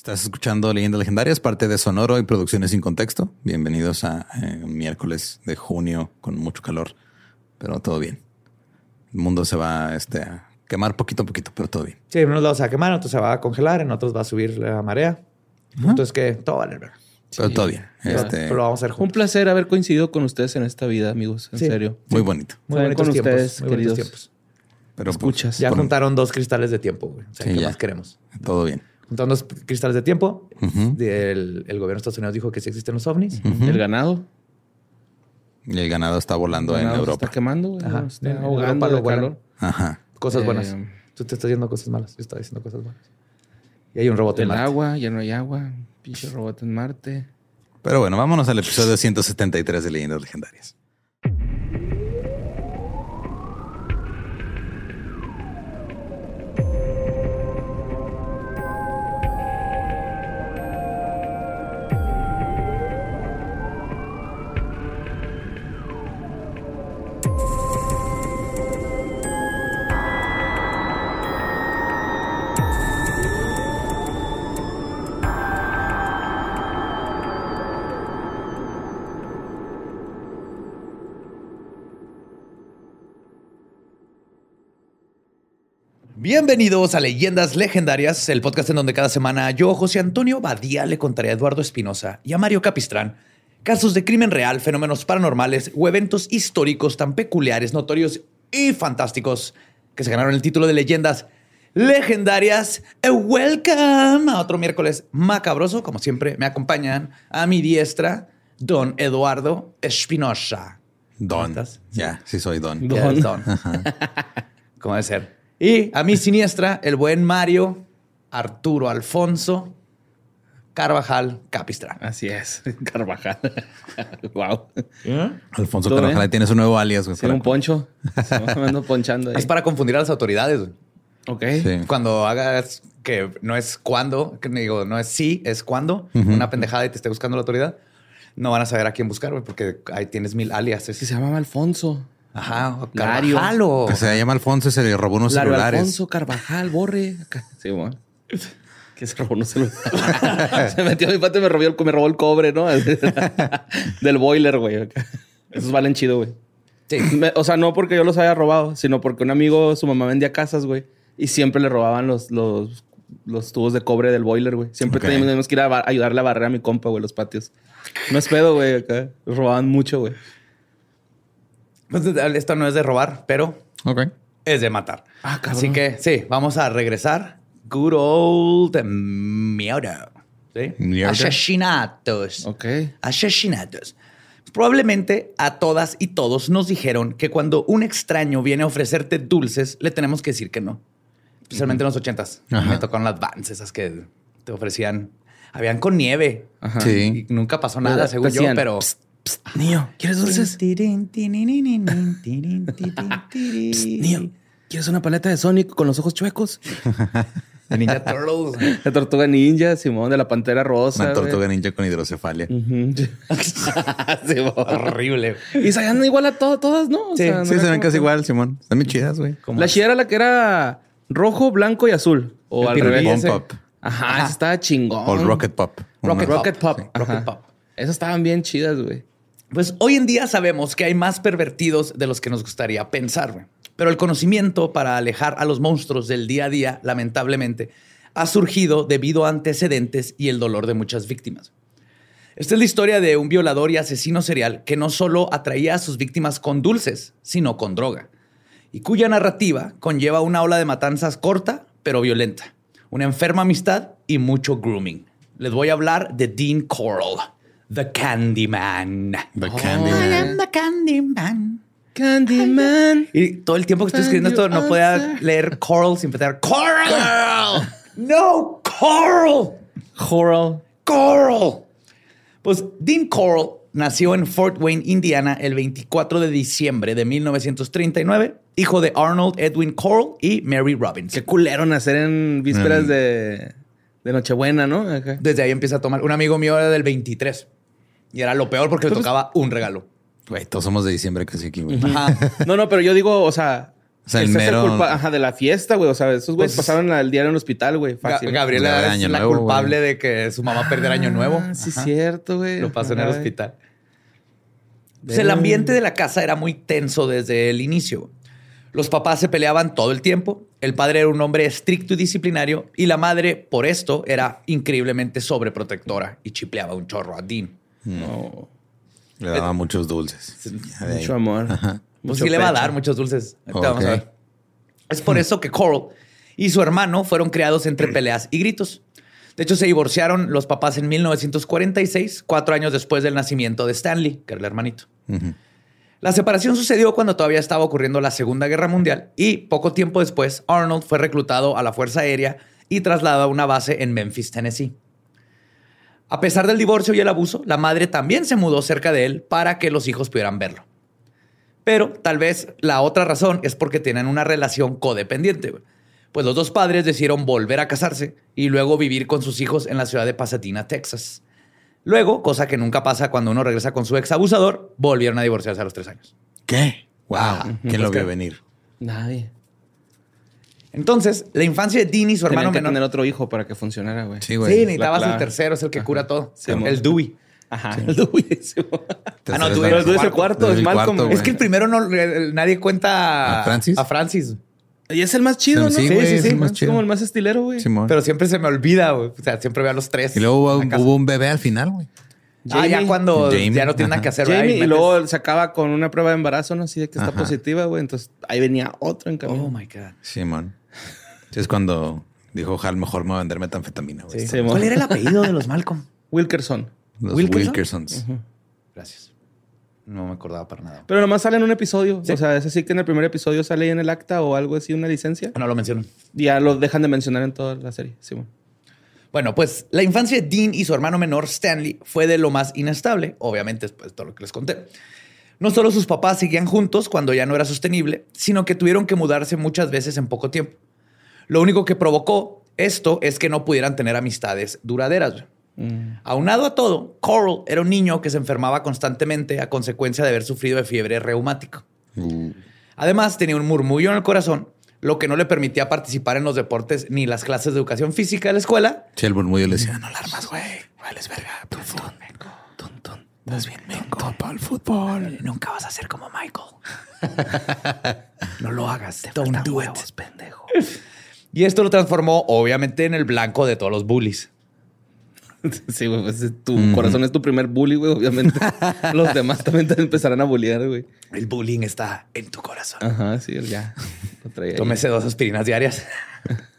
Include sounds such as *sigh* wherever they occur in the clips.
Estás escuchando Leyendas Legendarias, parte de Sonoro y Producciones sin Contexto. Bienvenidos a eh, miércoles de junio con mucho calor, pero todo bien. El mundo se va este, a quemar poquito a poquito, pero todo bien. Sí, en unos lados se va a quemar, en otros se va a congelar, en otros va a subir la marea. Entonces que todo vale verga. Pero todo bien. Pero- Este, pero lo vamos a hacer Un placer haber coincidido con ustedes en esta vida, amigos. En Sí. serio. muy bonito. Muy bonitos con tiempos. ustedes, muy queridos. tiempos. Pero Escuchas. Ya por- juntaron dos cristales de tiempo, güey. O sea, Sí, ¿qué ya. más queremos? todo bien. Juntaron dos cristales de tiempo. Ujú. el, el gobierno de Estados Unidos dijo que sí existen los ovnis. El ganado. Y el ganado está volando el en ganado se Europa. está quemando. Ajá. Está En ahogando Europa lo de vuelan. calor. Ajá. Cosas Eh, buenas. Tú te estás diciendo cosas malas. Yo estaba diciendo cosas buenas. Y hay un robot en El Marte. agua, ya no hay agua. Pinche robot en Marte. Pero bueno, vámonos al episodio 173 de Leyendas Legendarias. Bienvenidos a Leyendas Legendarias, el podcast en donde cada semana yo, José Antonio Badía, le contaré a Eduardo Espinosa y a Mario Capistrán casos de crimen real, fenómenos paranormales o eventos históricos tan peculiares, notorios y fantásticos que se ganaron el título de Leyendas Legendarias. Eh, Welcome a otro miércoles macabroso. Como siempre, me acompañan a mi diestra, don Eduardo Espinosa. ¿Cómo Don. estás? Ya, sí soy Don. Don. Don. *laughs* ¿Cómo debe ser? Y a mi siniestra, el buen Mario Arturo Alfonso Carvajal Capistrán. Así es. *laughs* Carvajal. *laughs* wow. Alfonso ¿Todo Carvajal ahí tiene su nuevo alias. güey, Sí, para- un poncho. *laughs* Ando ponchando ahí. Es para confundir a las autoridades. güey. Ok. Sí. Cuando hagas que no es cuándo, que digo, no es sí, es cuándo, una pendejada y te esté buscando la autoridad, no van a saber a quién buscar, güey, porque ahí tienes mil alias. Es que se llamaba Alfonso. Ajá. Carvajal o... Que se llama Alfonso y se le robó unos Lario celulares. Alfonso Carvajal, borre. Sí, bueno. *laughs* Que se robó unos celulares. *laughs* se metió a mi patio y me robó el, me robó el cobre, ¿no? *laughs* Del boiler, güey. Acá. Esos valen chido, güey. Sí. Me- o sea, no porque yo los haya robado, sino porque un amigo, su mamá vendía casas, güey. Y siempre le robaban los, los, los tubos de cobre del boiler, güey. Siempre Ok. teníamos que ir a ayudarle a barrer a mi compa, güey, los patios. No es pedo, güey, acá. Los robaban mucho, güey. Pues, Esto no es de robar, pero Ok. es de matar. Ah. Así que sí, vamos a regresar. Good old murder. ¿sí? Asesinatos. Ok. Asesinatos. Probablemente a todas y todos nos dijeron que cuando un extraño viene a ofrecerte dulces, le tenemos que decir que no. Especialmente en los ochentas. Ajá. Me tocaron las vans, esas que te ofrecían. Habían con nieve. Ajá. Sí. Y nunca pasó nada, Te según yo, pero. "Psst, psst, niño, ¿quieres dulces? Psst, niño, ¿quieres una paleta de Sonic con los ojos chuecos? *laughs* De Ninja Turtles. De Tortuga Ninja, Simón, de la Pantera Rosa. Una tortuga güey. ninja con hidrocefalia. Simón. *laughs* Horrible. Y salían igual a to- todas, ¿no? O Sí, sea, se ven casi igual, Simón. Están bien chidas, güey. La chida era la que era rojo, blanco y azul. O El al revés. Up. Ajá, esa estaba chingón. O el Rocket Pop. Rocket Pop. Sí. Rocket Pop. Esas estaban bien chidas, güey. Pues hoy en día sabemos que hay más pervertidos de los que nos gustaría pensar. Pero el conocimiento para alejar a los monstruos del día a día, lamentablemente, ha surgido debido a antecedentes y el dolor de muchas víctimas. Esta es la historia de un violador y asesino serial que no solo atraía a sus víctimas con dulces, sino con droga, y cuya narrativa conlleva una ola de matanzas corta pero violenta, una enferma amistad y mucho grooming. Les voy a hablar de Dean Coral, The Candyman. The I Candyman. am the Candyman. Candyman. *laughs* Y todo el tiempo que estoy escribiendo esto no podía leer Coral sin empezar. ¡Coral! ¡No! ¡Coral! Coral. ¡Coral! Pues Dean Coral nació en Fort Wayne, Indiana, el 24 de diciembre de 1939, hijo de Arnold Edwin Coral y Mary Robbins. Qué culero nacer en vísperas Mm. de, de Nochebuena, ¿no? Desde ahí empieza a tomar. Un amigo mío era del 23 y era lo peor porque le tocaba un regalo. Güey, todos somos de diciembre casi aquí, güey. Ajá. *laughs* No, no, pero yo digo, o sea, O sea, el Esa es mero. culpa ajá, de la fiesta, güey. O sea, esos güeyes Pues- pasaron el día en el hospital, güey. Fácil. Gabriela De es Año la Nuevo, culpable güey. de que su mamá perdiera año nuevo. Ah, sí, Ajá. cierto, güey. Lo pasó en el hospital. Pues el ambiente de la casa era muy tenso desde el inicio. Los papás se peleaban todo el tiempo. El padre era un hombre estricto y disciplinario y la madre, por esto, era increíblemente sobreprotectora y chipleaba un chorro a Dean. No. Le daba muchos dulces. Mucho amor. Pues Mucho sí le va a dar muchos dulces. Vamos a ver. Es por eso que Coral y su hermano fueron criados entre peleas y gritos. De hecho, se divorciaron los papás en 1946, cuatro años después del nacimiento de Stanley, que era el hermanito. La separación sucedió cuando todavía estaba ocurriendo la Segunda Guerra Mundial y poco tiempo después Arnold fue reclutado a la Fuerza Aérea y trasladado a una base en Memphis, Tennessee. A pesar del divorcio y el abuso, la madre también se mudó cerca de él para que los hijos pudieran verlo. Pero tal vez la otra razón es porque tienen una relación codependiente. Pues los dos padres decidieron volver a casarse y luego vivir con sus hijos en la ciudad de Pasadena, Texas. Luego, cosa que nunca pasa cuando uno regresa con su ex abusador, volvieron a divorciarse a los tres años. ¿Qué? Wow. Ajá. ¿Quién Pues lo vio venir? Nadie. Entonces, la infancia de Dean y su Tenían hermano que menor. tener otro hijo para que funcionara, güey. Sí, Sí, güey. necesitabas La- la- el tercero, es el que cura todo. Sí, el. Dewey. Ajá. *laughs* El Dewey. sí. Ah, no, tú Pero eres tú eres el cuarto, es Malcolm. cuarto. Es que el primero no, nadie cuenta ¿A Francis? A Francis. Y es el más chido, ¿no? Sí, Sí, güey, sí, es sí. el más Es chido. como el más estilero, güey. Simón. Pero siempre se me olvida, güey. O sea, siempre veo a los tres. y luego hubo, un bebé al final, güey. Ah, ya cuando Jamie, ya no tiene nada que hacer, y luego se acaba con una prueba de embarazo, ¿no? Así de que está Ajá. positiva, güey. Entonces ahí venía otro en camino. Oh my God. Simón. Sí, es cuando dijo, Hal, mejor me voy a vender metanfetamina. Sí. Sí. ¿Cuál era el apellido de los Malcolm? Wilkerson. Los ¿Wilkerson? Wilkersons. Gracias. No me acordaba para nada. Pero nomás sale en un episodio. Sí. O sea, es así que en el primer episodio sale ahí en el acta o algo así, una licencia. No lo menciono. Y ya lo dejan de mencionar en toda la serie. Sí, bueno. Bueno, pues la infancia de Dean y su hermano menor Stanley fue de lo más inestable, obviamente después de todo lo que les conté. No solo sus papás seguían juntos cuando ya no era sostenible, sino que tuvieron que mudarse muchas veces en poco tiempo. Lo único que provocó esto es que no pudieran tener amistades duraderas. güey. Aunado a todo, Coral era un niño que se enfermaba constantemente a consecuencia de haber sufrido de fiebre reumática. Uh, Además, tenía un murmullo en el corazón, lo que no le permitía participar en los deportes ni las clases de educación física de la escuela, Sí, el murmullo le decía, no la armas, güey. Vales verga. Tun. Estás bien menco para el fútbol. Nunca vas a ser como Michael. *laughs* no lo hagas. Don't do it. pendejo. Y esto lo transformó, obviamente, en el blanco de todos los bullies. *laughs* Sí, güey. pues, es tu corazón es tu primer bully, güey. Obviamente. *laughs* Los demás también te empezarán a bullear, güey. El bullying está en tu corazón. Ajá, sí, ya. Tómese dos aspirinas diarias.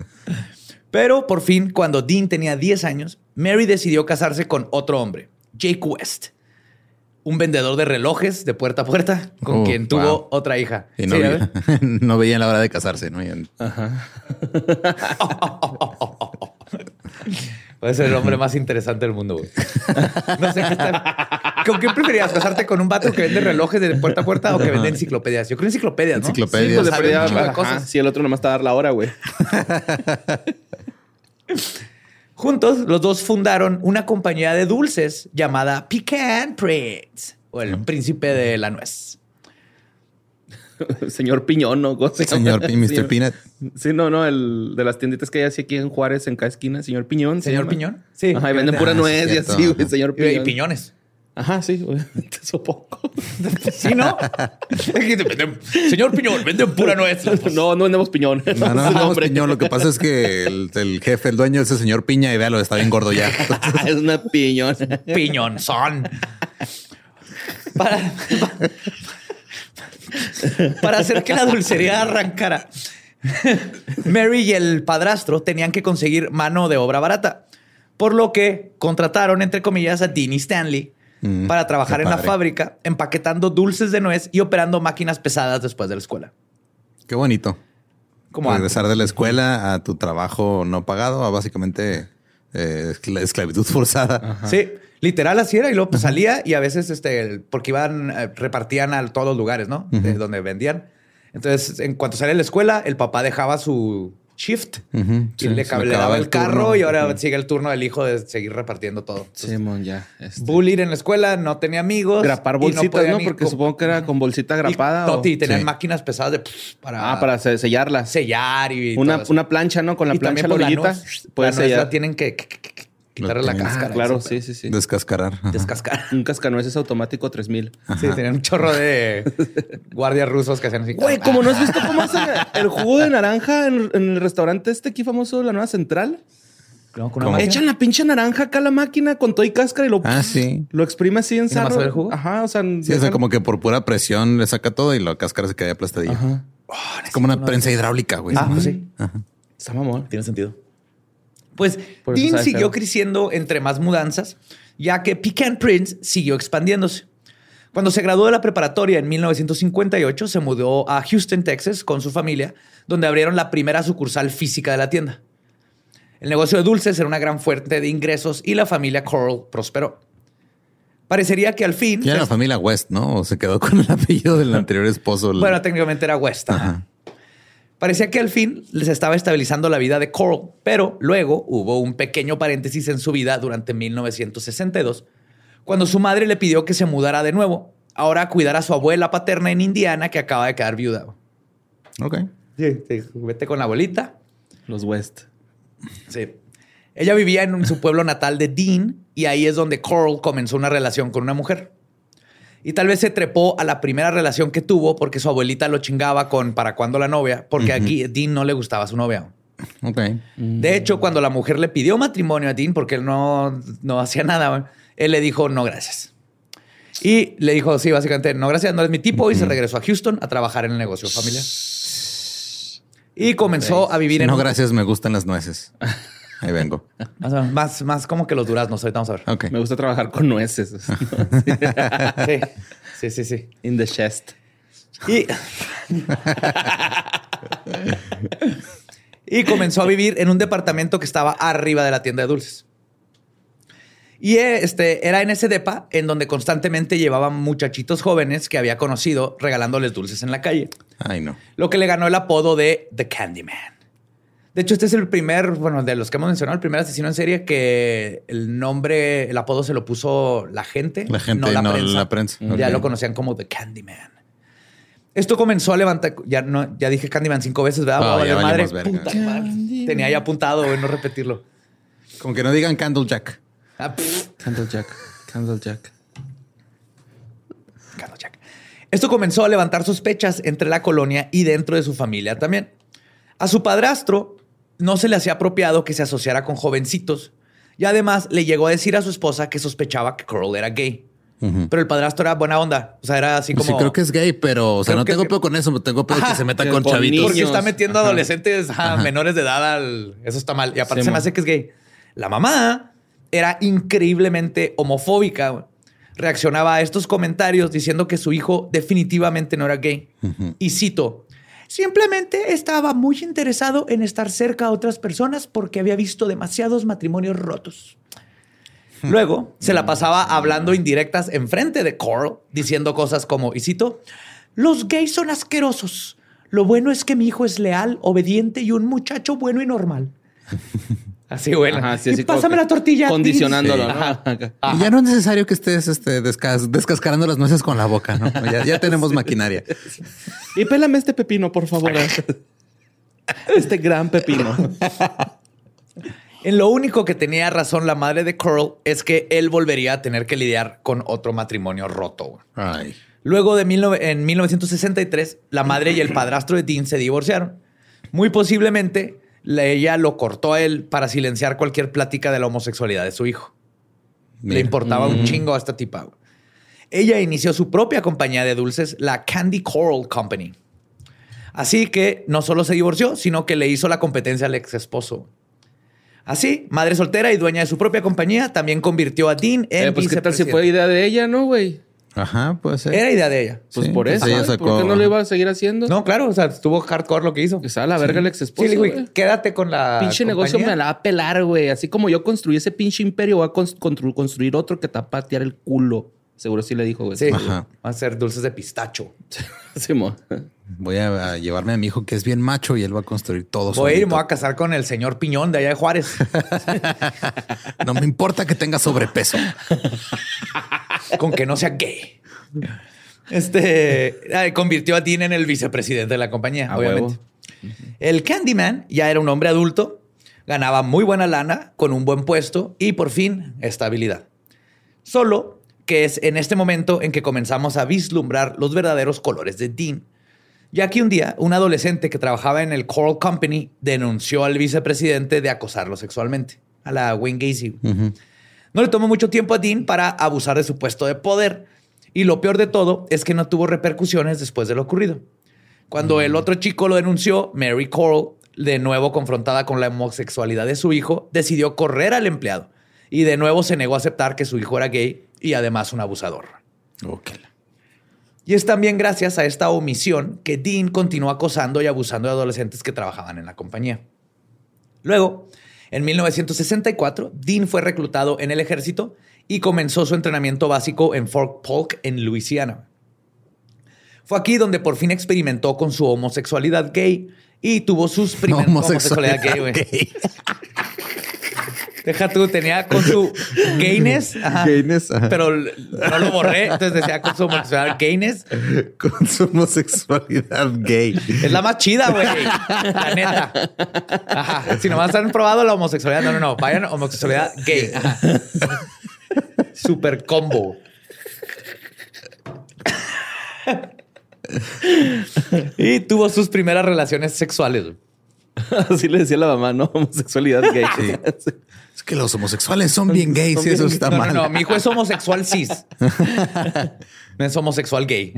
*laughs* Pero por fin, cuando Dean tenía 10 años, Mary decidió casarse con otro hombre, Jake West, un vendedor de relojes de puerta a puerta, con Oh, quien tuvo wow. otra hija. Y no, Sí, ¿ya vi- ves? no veían la hora de casarse, ¿no? Y- Ajá. Puede ser el hombre más interesante del mundo, güey. No sé qué tal. ¿Con qué preferías? ¿Casarte con un vato que vende relojes de puerta a puerta o que vende enciclopedias? Yo creo enciclopedias, ¿no? Enciclopedias. Sí, pues cosas. Si el otro nomás está a dar la hora, güey. *laughs* Juntos, los dos fundaron una compañía de dulces llamada Pecan Prince o el príncipe de la nuez. *laughs* Señor Piñón, ¿no? Señor P- Mr. Sí. Peanut. Sí, no, no, el de las tienditas que hay así aquí en Juárez, en cada esquina, señor Piñón. se ¿Señor llama. Piñón? Sí. Ajá, y venden Ah, pura sí, nuez y así, güey, señor Y, Piñón. y piñones. Ajá, sí, obviamente, *laughs* supongo. *laughs* ¿Sí, no? Señor Piñón, venden pura nuez. *laughs* no, no vendemos piñón. No, no, Ese no, nombre. piñón. Lo que pasa es que el, el jefe, el dueño, es el señor Piña y véalo, está bien gordo ya. es una piñón. Piñón son. Para, para hacer que la dulcería arrancara. Mary y el padrastro tenían que conseguir mano de obra barata, por lo que contrataron, entre comillas, a Dean y Stanley Mm, para trabajar en la fábrica, empaquetando dulces de nuez y operando máquinas pesadas después de la escuela. Qué bonito. Como antes. Regresar de la escuela a tu trabajo no pagado, a básicamente eh, escla- esclavitud forzada. Sí, literal así era y luego pues, salía y a veces este porque iban eh, repartían a todos los lugares, ¿no? De donde vendían. Entonces, en cuanto salía de la escuela, el papá dejaba su shift y sí, le cableaba el, carro y ahora sigue el turno del hijo de seguir repartiendo todo. Simón, ya. este. Bullied en la escuela, no tenía amigos. Grapar bolsitas, ¿no? ni Porque supongo que era con bolsita grapada. Y, o- Toti, tenían Sí. máquinas pesadas de pff, para, Ah, para se- sellarlas. sellar y Una, todo eso. una plancha, ¿no? Con la Y plancha la pues, la orillita. nuez, Puede la nuez sellar. la tienen que, que- que- que quitarle la Ah, cáscara. claro, sí, sí, sí. Descascarar. Ajá. Descascar. *laughs* Un cascanueces automático 3000. Sí, tenían un chorro de *laughs* guardias rusos que hacían así. Güey, como no has visto cómo hacen el jugo de naranja en, en el restaurante este aquí famoso de la Nueva Central. No. Echan la pinche naranja acá a la máquina con todo y cáscara y lo, Ah, sí. lo exprime así en ¿Y nada más sarro. el jugo? Ajá, o sea, Sí, o sea, dejan- como que por pura presión le saca todo y la cáscara se queda aplastadilla. Ajá. Es como una prensa hidráulica, güey. Ah, pues sí. Está mamón. Tiene sentido. Pues Por Dean siguió creciendo entre más mudanzas, ya que Pecan Prince siguió expandiéndose. Cuando se graduó de la preparatoria en 1958, se mudó a Houston, Texas, con su familia, donde abrieron la primera sucursal física de la tienda. El negocio de dulces era una gran fuente de ingresos y la familia Coral prosperó. Parecería que al fin... Ya era la familia West, ¿no? O se quedó con el apellido del *laughs* anterior esposo. el- Bueno, técnicamente era West. ajá. Ajá. Parecía que al fin les estaba estabilizando la vida de Coral, pero luego hubo un pequeño paréntesis en su vida durante 1962, cuando su madre le pidió que se mudara de nuevo, ahora a cuidar a su abuela paterna en Indiana que acaba de quedar viuda. Ok. Sí, sí, vete con la abuelita. Los West. Sí. Ella vivía en su pueblo natal de Dean y ahí es donde Coral comenzó una relación con una mujer. Y tal vez se trepó a la primera relación que tuvo porque su abuelita lo chingaba con para cuándo la novia, porque aquí Dean no le gustaba a su novia. Ok. De hecho, cuando la mujer le pidió matrimonio a Dean, porque él no, no hacía nada, él le dijo no gracias. Y le dijo, sí, básicamente, no gracias, no es mi tipo, y se regresó a Houston a trabajar en el negocio familiar. Y comenzó a vivir en... No, un- gracias, me gustan las nueces. *laughs* Ahí vengo. Más, más, más como que los duraznos, ahorita vamos a ver. Me gusta trabajar con nueces. *laughs* Sí, sí, sí, sí. In the chest. Y, y comenzó a vivir en un departamento que estaba arriba de la tienda de dulces. Y este, era en ese depa en donde constantemente llevaban muchachitos jóvenes que había conocido regalándoles dulces en la calle. Ay, no. Lo que le ganó el apodo de The Candyman. De hecho, este es el primer, bueno, de los que hemos mencionado, el primer asesino en serie que el nombre, el apodo se lo puso la gente. La gente, no la prensa. Ya lo conocían como The Candyman. Esto comenzó a levantar, ya no, ya dije Candyman cinco veces, ¿verdad? Ah, ya valer madre. valimos verga. Puta madre. Tenía ya apuntado, güey, no repetirlo. Como que no digan Candle Jack. Ah, pff. Candlejack. Candlejack. Carlos Jack. Esto comenzó a levantar sospechas entre la colonia y dentro de su familia también. A su padrastro no se le hacía apropiado que se asociara con jovencitos y además le llegó a decir a su esposa que sospechaba que Coral era gay. Pero el padrastro era buena onda. O sea, era así como... Sí, creo que es gay, pero, o sea, no que- tengo peor con eso, tengo peor que se meta que con con chavitos. Porque está metiendo Ajá. adolescentes a Ajá. menores de edad al... Eso está mal. Y aparte Sí, se me hace que es gay. La mamá era increíblemente homofóbica. Reaccionaba a estos comentarios diciendo que su hijo definitivamente no era gay. Y cito, simplemente estaba muy interesado en estar cerca a otras personas porque había visto demasiados matrimonios rotos. Luego se la pasaba hablando indirectas enfrente de Coral, diciendo cosas como, y cito, los gays son asquerosos. Lo bueno es que mi hijo es leal, obediente y un muchacho bueno y normal. *laughs* Así bueno. Ajá, sí, y así como pásame la tortilla. Condicionándolo, Sí. ¿no? Ajá. Y ya no es necesario que estés este, descas- descascarando las nueces con la boca, ¿no? Ya, ya tenemos *laughs* maquinaria. Y pélame este pepino, por favor. *laughs* Este gran pepino. En lo único que tenía razón la madre de Coral es que él volvería a tener que lidiar con otro matrimonio roto. Ay. Luego de mil en 1963, la madre y el padrastro de Dean se divorciaron. Muy posiblemente ella lo cortó a él para silenciar cualquier plática de la homosexualidad de su hijo. Le importaba un chingo a esta tipa. Ella inició su propia compañía de dulces, la Candy Coral Company. Así que no solo se divorció, sino que le hizo la competencia al ex esposo. Así, madre soltera y dueña de su propia compañía, también convirtió a Dean en Eh, pues qué tal si fue idea de ella, ¿no, güey? Ajá, puede ser. Era idea de ella. Pues Sí, por pues eso. ella sacó- ¿Por qué no lo iba a seguir haciendo? No, claro, o sea, estuvo hardcore lo que hizo. Que sea la verga el ex Sí, esposo. le digo, güey. güey, quédate con la pinche negocio me la va a pelar, güey. Así como yo construí ese pinche imperio, voy a cons- constru- construir otro que te va a patear el culo Seguro sí le dijo, güey. Sí, Ajá. va a ser dulces de pistacho. *laughs* Simón. Voy a, a llevarme a mi hijo que es bien macho y él va a construir todo Voy a ir me voy a casar con el señor Piñón de allá de Juárez. *laughs* No me importa que tenga sobrepeso. *laughs* con que no sea gay. Este convirtió a Dean en el vicepresidente de la compañía, A obviamente. huevo. El Candyman ya era un hombre adulto, ganaba muy buena lana, con un buen puesto y por fin estabilidad. Solo que es en este momento en que comenzamos a vislumbrar los verdaderos colores de Dean. Ya que un día un adolescente que trabajaba en el Coral Company denunció al vicepresidente de acosarlo sexualmente, a la Wayne Gacy. No le tomó mucho tiempo a Dean para abusar de su puesto de poder. Y lo peor de todo es que no tuvo repercusiones después de lo ocurrido. Cuando el otro chico lo denunció, Mary Coral, de nuevo confrontada con la homosexualidad de su hijo, decidió correr al empleado. Y de nuevo se negó a aceptar que su hijo era gay y además un abusador. Ok. Y es también gracias a esta omisión que Dean continuó acosando y abusando de adolescentes que trabajaban en la compañía. Luego, en 1964, Dean fue reclutado en el ejército y comenzó su entrenamiento básico en Fort Polk, en Luisiana. Fue aquí donde por fin experimentó con su homosexualidad gay y tuvo sus primeras *laughs* homosexualidad gay, güey. gay. Deja tú, tenía con su gayness, *laughs* ajá, Gayness, ajá. pero no lo borré, entonces decía con su homosexualidad gayness. *laughs* Con su homosexualidad gay. Es la más chida, güey. La neta. Ajá. Si nomás han probado la homosexualidad, no, no, no. Vayan homosexualidad gay. Ajá. Super combo. y tuvo sus primeras relaciones sexuales. güey. *laughs* Así le decía la mamá, ¿no? Homosexualidad gay. Sí. Es que los homosexuales son bien gays Son y eso bien- está no, mal. no, no. Mi hijo es homosexual cis. No *laughs* es homosexual gay.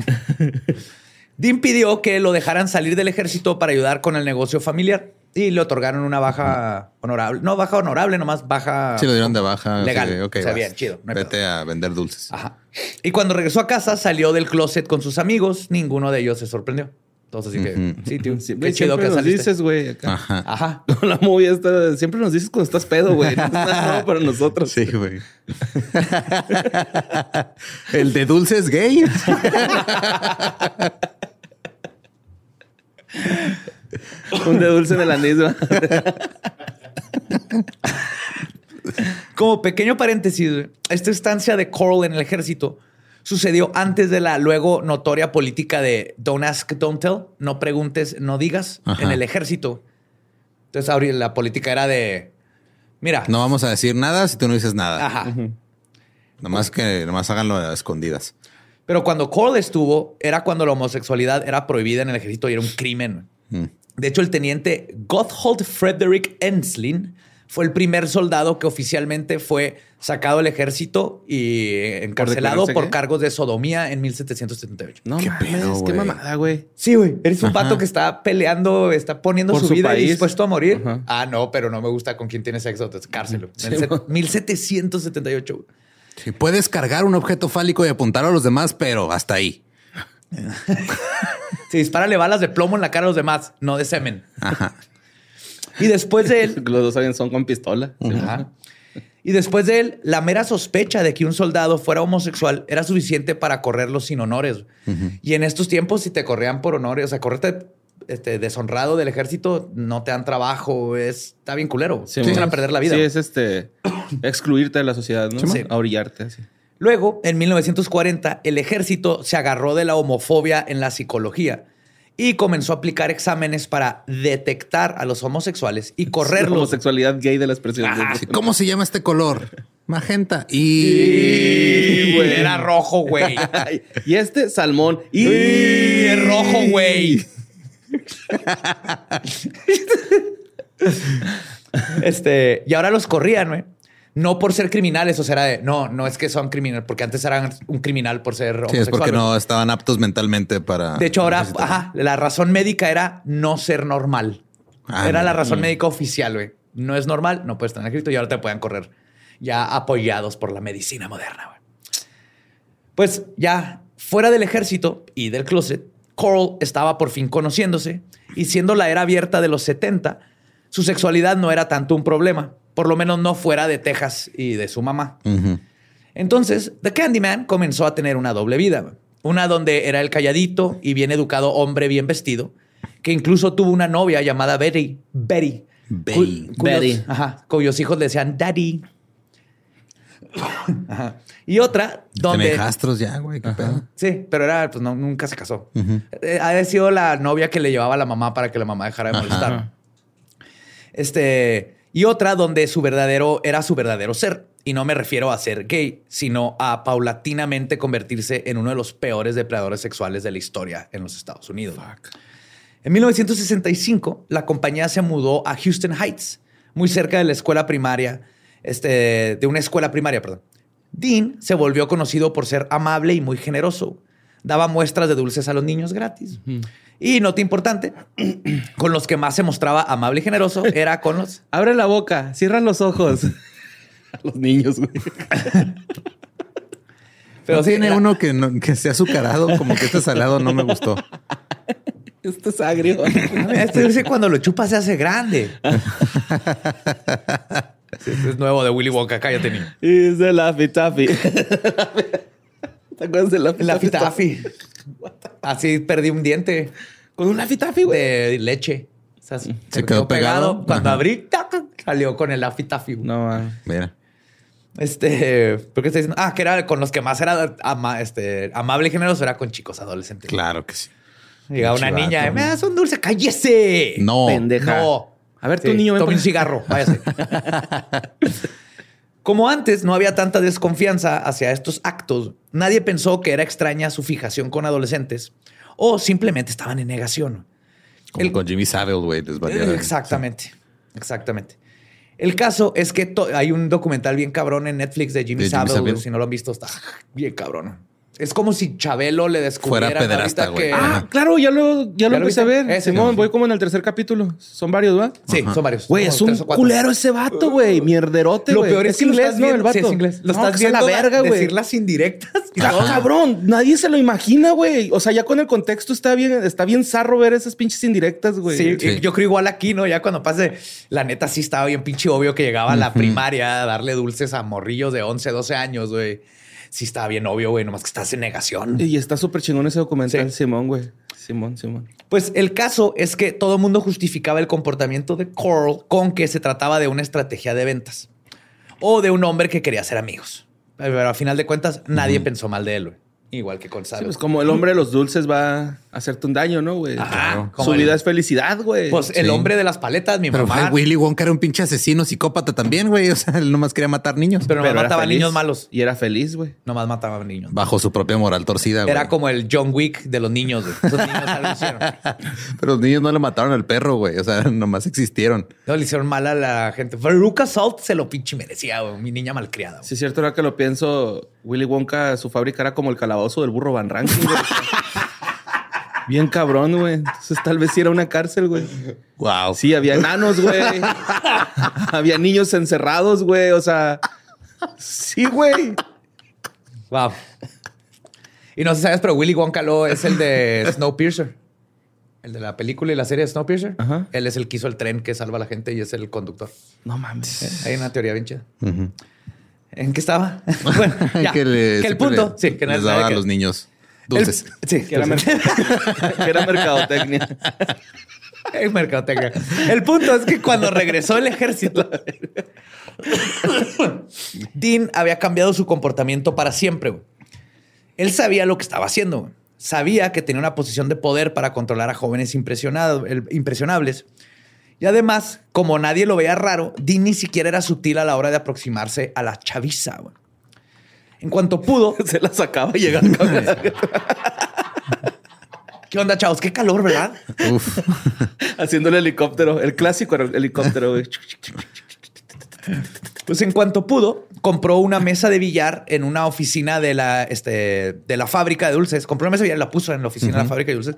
Dean pidió que lo dejaran salir del ejército para ayudar con el negocio familiar y le otorgaron una baja honorable. No baja honorable, nomás baja. Sí, lo dieron de baja. Legal. ok, O sea, bien, chido, no Vete a vender dulces. Ajá. Y cuando regresó a casa, salió del closet con sus amigos. Ninguno de ellos se sorprendió. Todos así que, sí, tío, qué chido siempre que nos saliste. dices, güey. acá. Ajá. Ajá. Con la movie esta, siempre nos dices cuando estás pedo, güey. No es nada nuevo para nosotros. Sí, güey. El de dulces gay. Un de dulce en el anís. Como pequeño paréntesis, güey, esta estancia de Coral en el ejército sucedió antes de la luego notoria política de don't ask, don't tell, no preguntes, no digas Ajá. en el ejército. Entonces ahora la política era de, mira, No vamos a decir nada si tú no dices nada. ajá. Nomás que nomás háganlo a escondidas. Pero cuando Coral estuvo, era cuando la homosexualidad era prohibida en el ejército y era un crimen. Mm. De hecho, el teniente Gotthold Frederick Enslin fue el primer soldado que oficialmente fue sacado del ejército y encarcelado por cargos de sodomía en 1778. No ¿Qué mames, pedo, qué mamada, güey. Sí, güey. Eres un Ajá. pato que está peleando, está poniendo Por su, su vida y dispuesto a morir. Ajá. Ah, no, pero no me gusta con quién tiene sexo, entonces cárcelo. Sí, En el set- mo- 1778. güey. Sí, puedes cargar un objeto fálico y apuntar a los demás, pero hasta ahí. *laughs* Se dispárale balas de plomo en la cara a los demás, no de semen. Ajá. *laughs* Y después de él, *laughs* Los dos son con pistola. Ajá. Y después de él, la mera sospecha de que un soldado fuera homosexual era suficiente para correrlo sin honores. Y en estos tiempos, si te corrían por honores, o sea, correrte este, deshonrado del ejército, no te dan trabajo, es, está bien culero. Sí, mo- a perder la vida. Sí, es este *coughs* excluirte de la sociedad, ¿no? Sí. A orillarte. Así. Luego, en 1940, el ejército se agarró de la homofobia en la psicología y comenzó a aplicar exámenes para detectar a los homosexuales y *laughs* La correrlos. homosexualidad gay de la expresión. Ajá. Sí, ¿Cómo se llama este color? Magenta. Y... Y, güey, era rojo, güey. *laughs* Y este salmón. Y, Y es rojo, güey. *laughs* este, y ahora los corrían, güey. No por ser criminales, o sea, era de, no, no es que son criminales, porque antes eran un criminal por ser Sí, homosexual. es porque no estaban aptos mentalmente para. De hecho, ahora, necesitar- ajá, la razón médica era no ser normal. Ah, era no. la razón médica oficial, güey. No es normal, no puedes estar en el ejército y ahora te pueden correr ya apoyados por la medicina moderna, güey. Pues ya fuera del ejército y del closet, Coral estaba por fin conociéndose y siendo la era abierta de los 70, su sexualidad no era tanto un problema, por lo menos no fuera de Texas y de su mamá. Ujú. Entonces, The Candyman comenzó a tener una doble vida. Una donde era el calladito y bien educado hombre bien vestido, que incluso tuvo una novia llamada Betty. Betty. Betty. cu- cuyos- Betty. Ajá, cuyos hijos le decían Daddy. *coughs* Ajá. Y otra donde... Tiene ya, güey. Qué pedo. Sí, pero era, pues no, nunca se casó. Eh, ha sido la novia que le llevaba a la mamá para que la mamá dejara de Ajá. molestar. Este, y otra donde su verdadero era su verdadero ser. Y no me refiero a ser gay, sino a paulatinamente convertirse en uno de los peores depredadores sexuales de la historia en los Estados Unidos. En 1965, la compañía se mudó a Houston Heights, muy cerca de la escuela primaria, este, de una escuela primaria, perdón. Dean se volvió conocido por ser amable y muy generoso. Daba muestras de dulces a los niños gratis. Y nota importante, *clears throat* con los que más se mostraba amable y generoso era con los... *laughs* Abre la boca, cierran los ojos. *laughs* A los niños, güey. *laughs* Pero sí, tiene era- uno que, no- que sea azucarado, como que este salado no me gustó. Esto es agrio. Este dulce cuando lo chupa se hace grande. Sí, este es nuevo de Willy Wonka, cállate niño. Es de Laffy Taffy. ¿Te acuerdas de Laffy La Taffy? fitafi. Así perdí un diente. Con un Laffy Taffy, güey. de leche. O sea, se, ¿Se quedó pegado? Cuando Ajá. abrí, ¡tac! salió con el Laffy Taffy. No, man. Mira. Este, ¿por qué estoy diciendo? Ah, que era con los que más era ama- este, amable y generoso, era con chicos adolescentes. Claro que sí. Llegaba una Chivato. niña, me das un dulce, cállese. No. Pendeja. No. A ver, tu niño, tome un cigarro, váyase. *laughs* Como antes no había tanta desconfianza hacia estos actos, nadie pensó que era extraña su fijación con adolescentes o simplemente estaban en negación. Como El- con Jimmy Savile, güey. les valía- Exactamente, exactamente. El caso es que hay un documental bien cabrón en Netflix de Jimmy, De Jimmy Savile. Savile. Si no lo han visto, está bien cabrón. Es como si Chabelo le descubriera Fuera pederasta, güey. que- Ah, claro, ya lo, ya ¿Ya lo lo empecé a ver. Ese, Simón, sí. voy como en el tercer capítulo. Son varios, ¿va? Sí, son varios. Güey, es un culero ese vato, güey. Mierderote, Lo güey. peor es, que lo inglés, estás ¿no? viendo- El vato. sí, es inglés. Lo No, estás que viendo la verga, güey. decir las indirectas. y Ah, todo. cabrón, nadie se lo imagina, güey. O sea, ya con el contexto está bien, está bien zarro ver esas pinches indirectas, güey. Sí, Sí. yo creo igual aquí, ¿no? Ya cuando pase, la neta sí estaba bien pinche obvio que llegaba a la primaria a darle dulces a morrillos de 11, 12 años, güey. Sí estaba bien obvio, güey, nomás que estás en negación. Y está súper chingón ese documental, Sí. Simón, güey. Simón, Simón. Pues el caso es que todo el mundo justificaba el comportamiento de Coral con que se trataba de una estrategia de ventas o de un hombre que quería ser amigos. Pero a final de cuentas, nadie pensó mal de él, güey. Igual que con Sí, pues como el hombre de los dulces va hacerte un daño, ¿no, güey? Ajá, Su el- vida es felicidad, güey. Pues el Sí. hombre de las paletas, mi Pero mamá. güey, Willy Wonka era un pinche asesino psicópata también, güey. O sea, él nomás quería matar niños. pero no era mataba feliz. niños malos. Y era feliz, güey. Nomás mataba niños. Bajo su propia moral torcida, güey. Era como el John Wick de los niños, güey. Esos niños algo hicieron. *laughs* Pero los niños no le mataron al perro, güey. O sea, *laughs* nomás existieron. No, le hicieron mal a la gente. Pero Lucas Salt se lo pinche merecía, güey. Mi niña malcriada. güey. Sí, es cierto, ahora que lo pienso, Willy Wonka, su fábrica era como el calabozo del burro Van Ranking, güey. *laughs* Bien cabrón, güey. Entonces tal vez sí era una cárcel, güey. Wow. Sí, había enanos, güey. *laughs* había niños encerrados, güey. O sea, sí, güey. Wow. Y no sé si sabes, pero Willy Wonka lo es el de Snowpiercer. El de la película y la serie de Snowpiercer. Ajá. Él es el que hizo el tren que salva a la gente y es el conductor. No mames. Hay una teoría bien chida. ¿En qué estaba? *laughs* bueno, *laughs* ya. que, le- Que el punto. le- sí, que les es daba a los niños el- dulces. sí, Que era, mer- *laughs* que era mercadotecnia. Es mercadotecnia. El punto es que cuando regresó el ejército, Dean había cambiado su comportamiento para siempre. güey. Él sabía lo que estaba haciendo. güey. Sabía que tenía una posición de poder para controlar a jóvenes impresionado- el- impresionables. Y además, como nadie lo veía raro, Dean ni siquiera era sutil a la hora de aproximarse a la chaviza. güey. En cuanto pudo, *laughs* Se la sacaba y llegaba. *laughs* ¿qué onda, chavos? Qué calor, ¿verdad? Uf. *laughs* haciendo el helicóptero. El clásico helicóptero, güey. Pues en cuanto pudo, compró una mesa de billar en una oficina de la, este, de la fábrica de dulces. Compró una mesa de billar la puso en la oficina de la fábrica de dulces.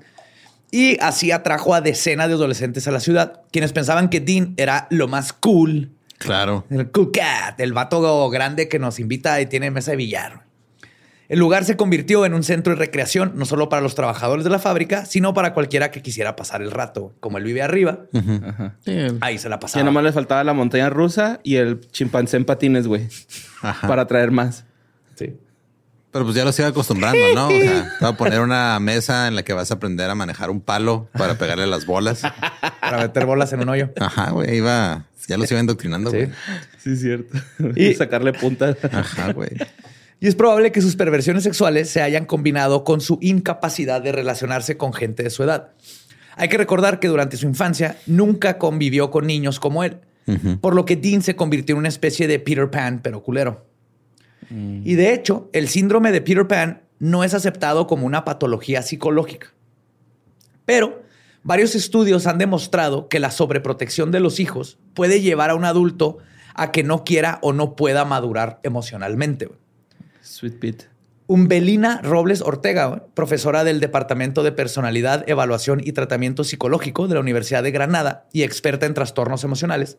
Y así atrajo a decenas de adolescentes a la ciudad, quienes pensaban que Dean era lo más cool. Claro. El cool cat, el vato grande que nos invita y tiene mesa de billar. El lugar se convirtió en un centro de recreación, no solo para los trabajadores de la fábrica, sino para cualquiera que quisiera pasar el rato. Como él vive arriba, Ajá. Ahí se la Ya pasaba. nomás le faltaba la montaña rusa y el chimpancé en patines, güey. Para traer más. Sí. Pero pues ya los iba acostumbrando, ¿no? O sea, *laughs* te va a poner una mesa en la que vas a aprender a manejar un palo para pegarle las bolas. *laughs* Para meter bolas en un hoyo. Ajá, güey, iba, ya los iba indoctrinando, Sí. güey. Sí, es cierto. Y- Y *laughs* sacarle punta. Ajá, güey. Y es probable que sus perversiones sexuales se hayan combinado con su incapacidad de relacionarse con gente de su edad. Hay que recordar que durante su infancia nunca convivió con niños como él, por lo que Dean se convirtió en una especie de Peter Pan, pero culero. Y de hecho, el síndrome de Peter Pan no es aceptado como una patología psicológica. Pero varios estudios han demostrado que la sobreprotección de los hijos puede llevar a un adulto a que no quiera o no pueda madurar emocionalmente. Sweet Pete. Umbelina Robles Ortega, profesora del Departamento de Personalidad, Evaluación y Tratamiento Psicológico de la Universidad de Granada y experta en trastornos emocionales,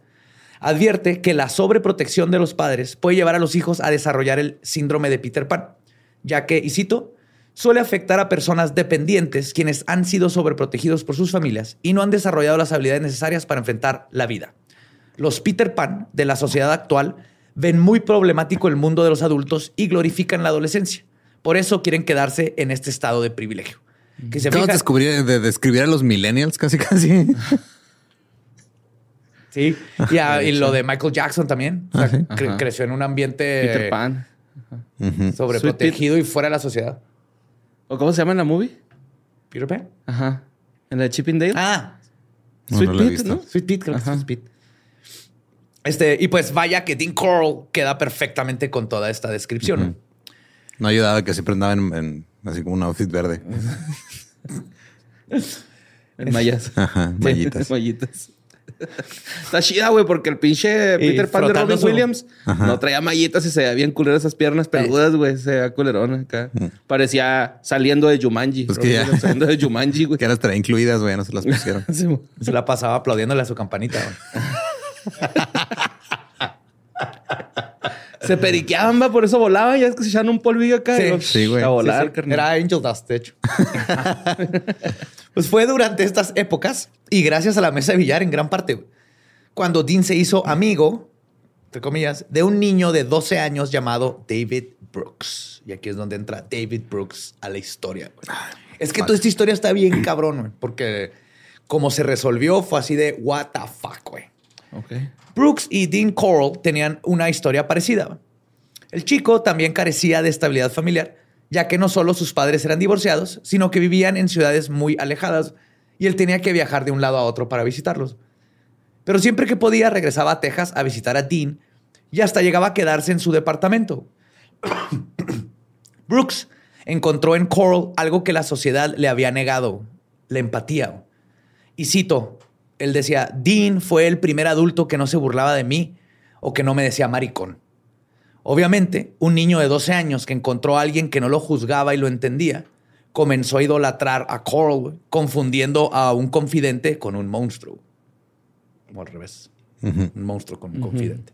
advierte que la sobreprotección de los padres puede llevar a los hijos a desarrollar el síndrome de Peter Pan, ya que, y cito, suele afectar a personas dependientes quienes han sido sobreprotegidos por sus familias y no han desarrollado las habilidades necesarias para enfrentar la vida. Los Peter Pan de la sociedad actual ven muy problemático el mundo de los adultos y glorifican la adolescencia. Por eso quieren quedarse en este estado de privilegio. Que se Acabas de, de describir a los millennials casi, casi. *laughs* Sí, y, a- y lo de Michael Jackson también. O sea, Ah, sí. cre- Ajá. creció en un ambiente Peter Pan. Sobreprotegido y fuera de la sociedad. ¿O cómo se llama en la movie? ¿Peter Pan? Ajá. En la de Chippendale. Ah, No, Sweet no Pete, visto. ¿no? Sweet Pete, creo que es Sweet Pete. Este, y pues vaya que Dean Coral queda perfectamente con toda esta descripción. ¿no? No ayudaba que siempre andaba en, en- así como un outfit verde. *laughs* En mallas. Ajá, mallitas. *laughs* mallitas. Está chida, güey, porque el pinche Peter Pan de Robin Williams no traía mallitas y se veía bien culero esas piernas peludas, güey. Se veía culerón acá. Parecía saliendo de Jumanji. Pues que ya- Williams Saliendo de Jumanji, güey. *laughs* Que ahora traía incluidas, güey, no se las *laughs* pusieron. Sí. Se la pasaba aplaudiéndole a su campanita. güey. Se periqueaban, va, por eso volaban. Ya es que se echaban un polvillo acá. Sí. y, Sí, güey. A volar, Sí, sí. carnal. Era Angel Dust, de hecho. *laughs* pues fue durante estas épocas y gracias a la mesa de billar en gran parte, cuando Dean se hizo amigo, entre comillas, de un niño de 12 años llamado David Brooks. Y aquí es donde entra David Brooks a la historia. güey. Es que toda esta historia está bien *clears throat* cabrón, güey, porque como se resolvió fue así de what the fuck, güey. Ok. Brooks y Dean Coral tenían una historia parecida. El chico también carecía de estabilidad familiar, ya que no solo sus padres eran divorciados, sino que vivían en ciudades muy alejadas y él tenía que viajar de un lado a otro para visitarlos. Pero siempre que podía regresaba a Texas a visitar a Dean y hasta llegaba a quedarse en su departamento. *coughs* Brooks encontró en Coral algo que la sociedad le había negado, la empatía. Y cito, él decía, Dean fue el primer adulto que no se burlaba de mí o que no me decía maricón. Obviamente, un niño de 12 años que encontró a alguien que no lo juzgaba y lo entendía, comenzó a idolatrar a Coral, confundiendo a un confidente con un monstruo. O al revés. Un monstruo con un confidente.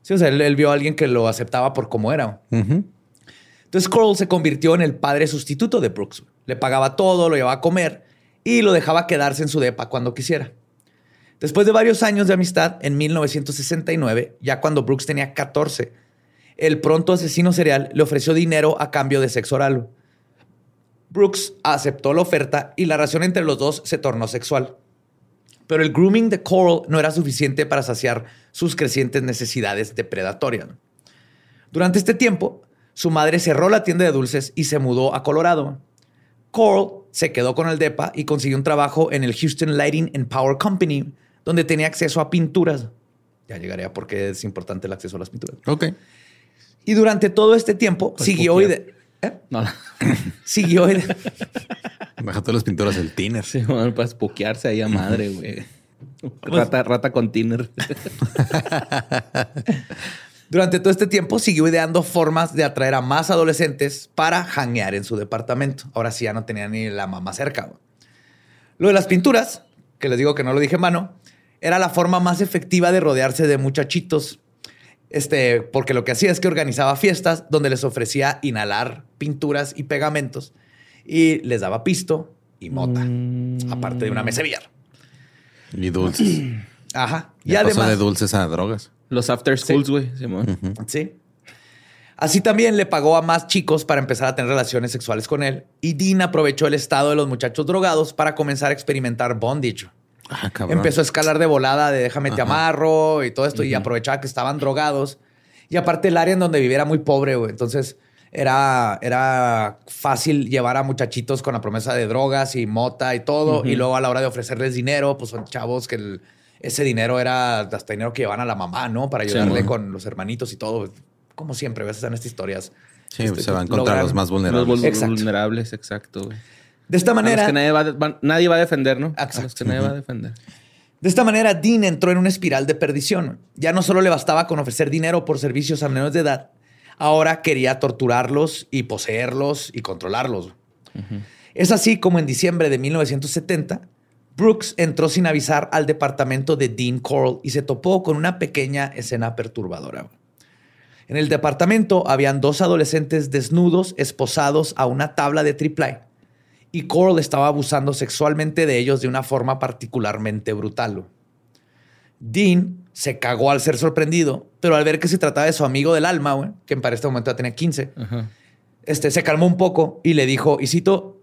Sí, o sea, él, él vio a alguien que lo aceptaba por como era. Entonces Coral se convirtió en el padre sustituto de Brooks. Le pagaba todo, lo llevaba a comer y lo dejaba quedarse en su depa cuando quisiera. Después de varios años de amistad, en 1969, ya cuando Brooks tenía 14, el pronto asesino serial le ofreció dinero a cambio de sexo oral. Brooks aceptó la oferta y la relación entre los dos se tornó sexual. Pero el grooming de Coral no era suficiente para saciar sus crecientes necesidades depredatorias. Durante este tiempo, su madre cerró la tienda de dulces y se mudó a Colorado. Coral se quedó con el DEPA y consiguió un trabajo en el Houston Lighting and Power Company, donde tenía acceso a pinturas. Ya llegaré a por qué es importante el acceso a las pinturas. Ok. Y durante todo este tiempo siguió, puquear. ide- ¿eh? No, no. *laughs* siguió ide- Baja *laughs* todas las pinturas del tiner. Sí, bueno, para espoquearse ahí a madre, güey. Rata, rata con tiner. *laughs* Durante todo este tiempo siguió ideando formas de atraer a más adolescentes para hanguear en su departamento. Ahora sí ya no tenía ni la mamá cerca. güey. Lo de las pinturas, que les digo que no lo dije en mano, era la forma más efectiva de rodearse de muchachitos. Este, porque lo que hacía es que organizaba fiestas donde les ofrecía inhalar pinturas y pegamentos y les daba pisto y mota, aparte de una mesa de billar. Y dulces. *clears throat* Ajá. Y Ya pasó además, de dulces a drogas. Los after schools, güey. Simón. Sí. Así también le pagó a más chicos para empezar a tener relaciones sexuales con él. Y Dean aprovechó el estado de los muchachos drogados para comenzar a experimentar bondage. Ah. Empezó a escalar de volada de déjame te amarro y todo esto y aprovechaba que estaban drogados. Y aparte el área en donde vivía era muy pobre, güey. Entonces era, era fácil llevar a muchachitos con la promesa de drogas y mota y todo. Y luego a la hora de ofrecerles dinero, pues son chavos que el- ese dinero era hasta dinero que llevan a la mamá, ¿no? Para ayudarle con los hermanitos y todo. Como siempre, a veces en estas historias. Sí, Este, se van contra los más Los vulnerables. vul- Exacto. vulnerables, exacto. De esta A los manera, que nadie va, nadie va a defender, ¿no? A Exacto. los que nadie va a defender. de esta manera, Dean entró en una espiral de perdición. Ya no solo le bastaba con ofrecer dinero por servicios a menores de edad, ahora quería torturarlos y poseerlos y controlarlos. Es así como en diciembre de 1970, Brooks entró sin avisar al departamento de Dean Coral y se topó con una pequeña escena perturbadora. En el departamento habían dos adolescentes desnudos esposados a una tabla de triple y Coral estaba abusando sexualmente de ellos de una forma particularmente brutal. Dean se cagó al ser sorprendido, pero al ver que se trataba de su amigo del alma, güey, que para este momento ya tenía 15, Ajá. este, se calmó un poco y le dijo, y cito,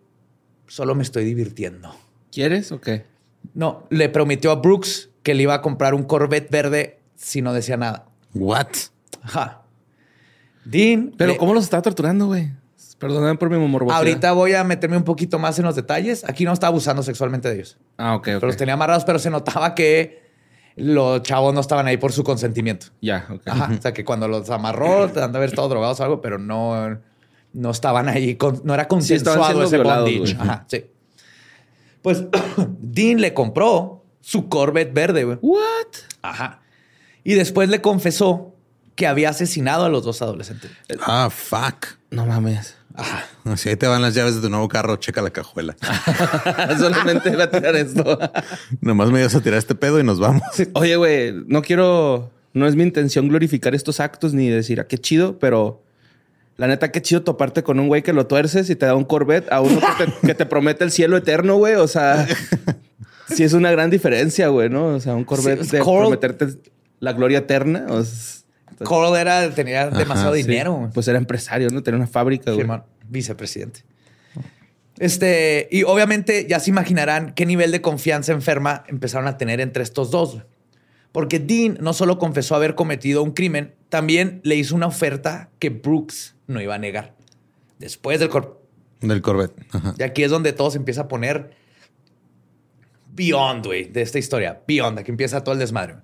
solo me estoy divirtiendo. ¿Quieres o qué? No, le prometió a Brooks que le iba a comprar un Corvette verde si no decía nada. What? Ajá. Dean. Pero le- ¿cómo los estaba torturando, güey? Perdóname por mi morbosidad. Ahorita voy a meterme un poquito más en los detalles. Aquí no estaba abusando sexualmente de ellos. Ah, ok, ok. Pero los tenía amarrados, pero se notaba que los chavos no estaban ahí por su consentimiento. Ya, ok. Ajá. O sea, que cuando los amarró, *laughs* te han de haber estado drogados o algo, pero no, no estaban ahí. con- no era estaban consensuado siendo ese violados, bondage. Ajá, sí. Pues *clears throat* Dean le compró su Corvette verde, güey. What? Ajá. Y después le confesó que había asesinado a los dos adolescentes. Ah, fuck. No mames. Si ahí te van las llaves de tu nuevo carro, checa la cajuela. *laughs* *laughs* Solamente iba a tirar esto. Nomás me ibas a tirar este pedo y nos vamos. *laughs* Oye, güey, no quiero. No es mi intención glorificar estos actos ni decir, ah, qué chido, pero la neta, qué chido toparte con un güey que lo tuerces y te da un Corvette a uno que te, que te promete el cielo eterno, güey. O sea, sí es una gran diferencia, güey, ¿no? O sea, un Corvette Sí, de Coral- prometerte la gloria eterna. o sea, Coral era, tenía demasiado sí. dinero. pues era empresario, ¿no? Tenía una fábrica, güey. Simón, vicepresidente. Este, y obviamente ya se imaginarán qué nivel de confianza enferma empezaron a tener entre estos dos. Porque Dean no solo confesó haber cometido un crimen, también le hizo una oferta que Brooks no iba a negar. Después del cor- Del Corvette. Ajá. Y aquí es donde todo se empieza a poner beyond, güey, de esta historia. Beyond, aquí empieza todo el desmadre.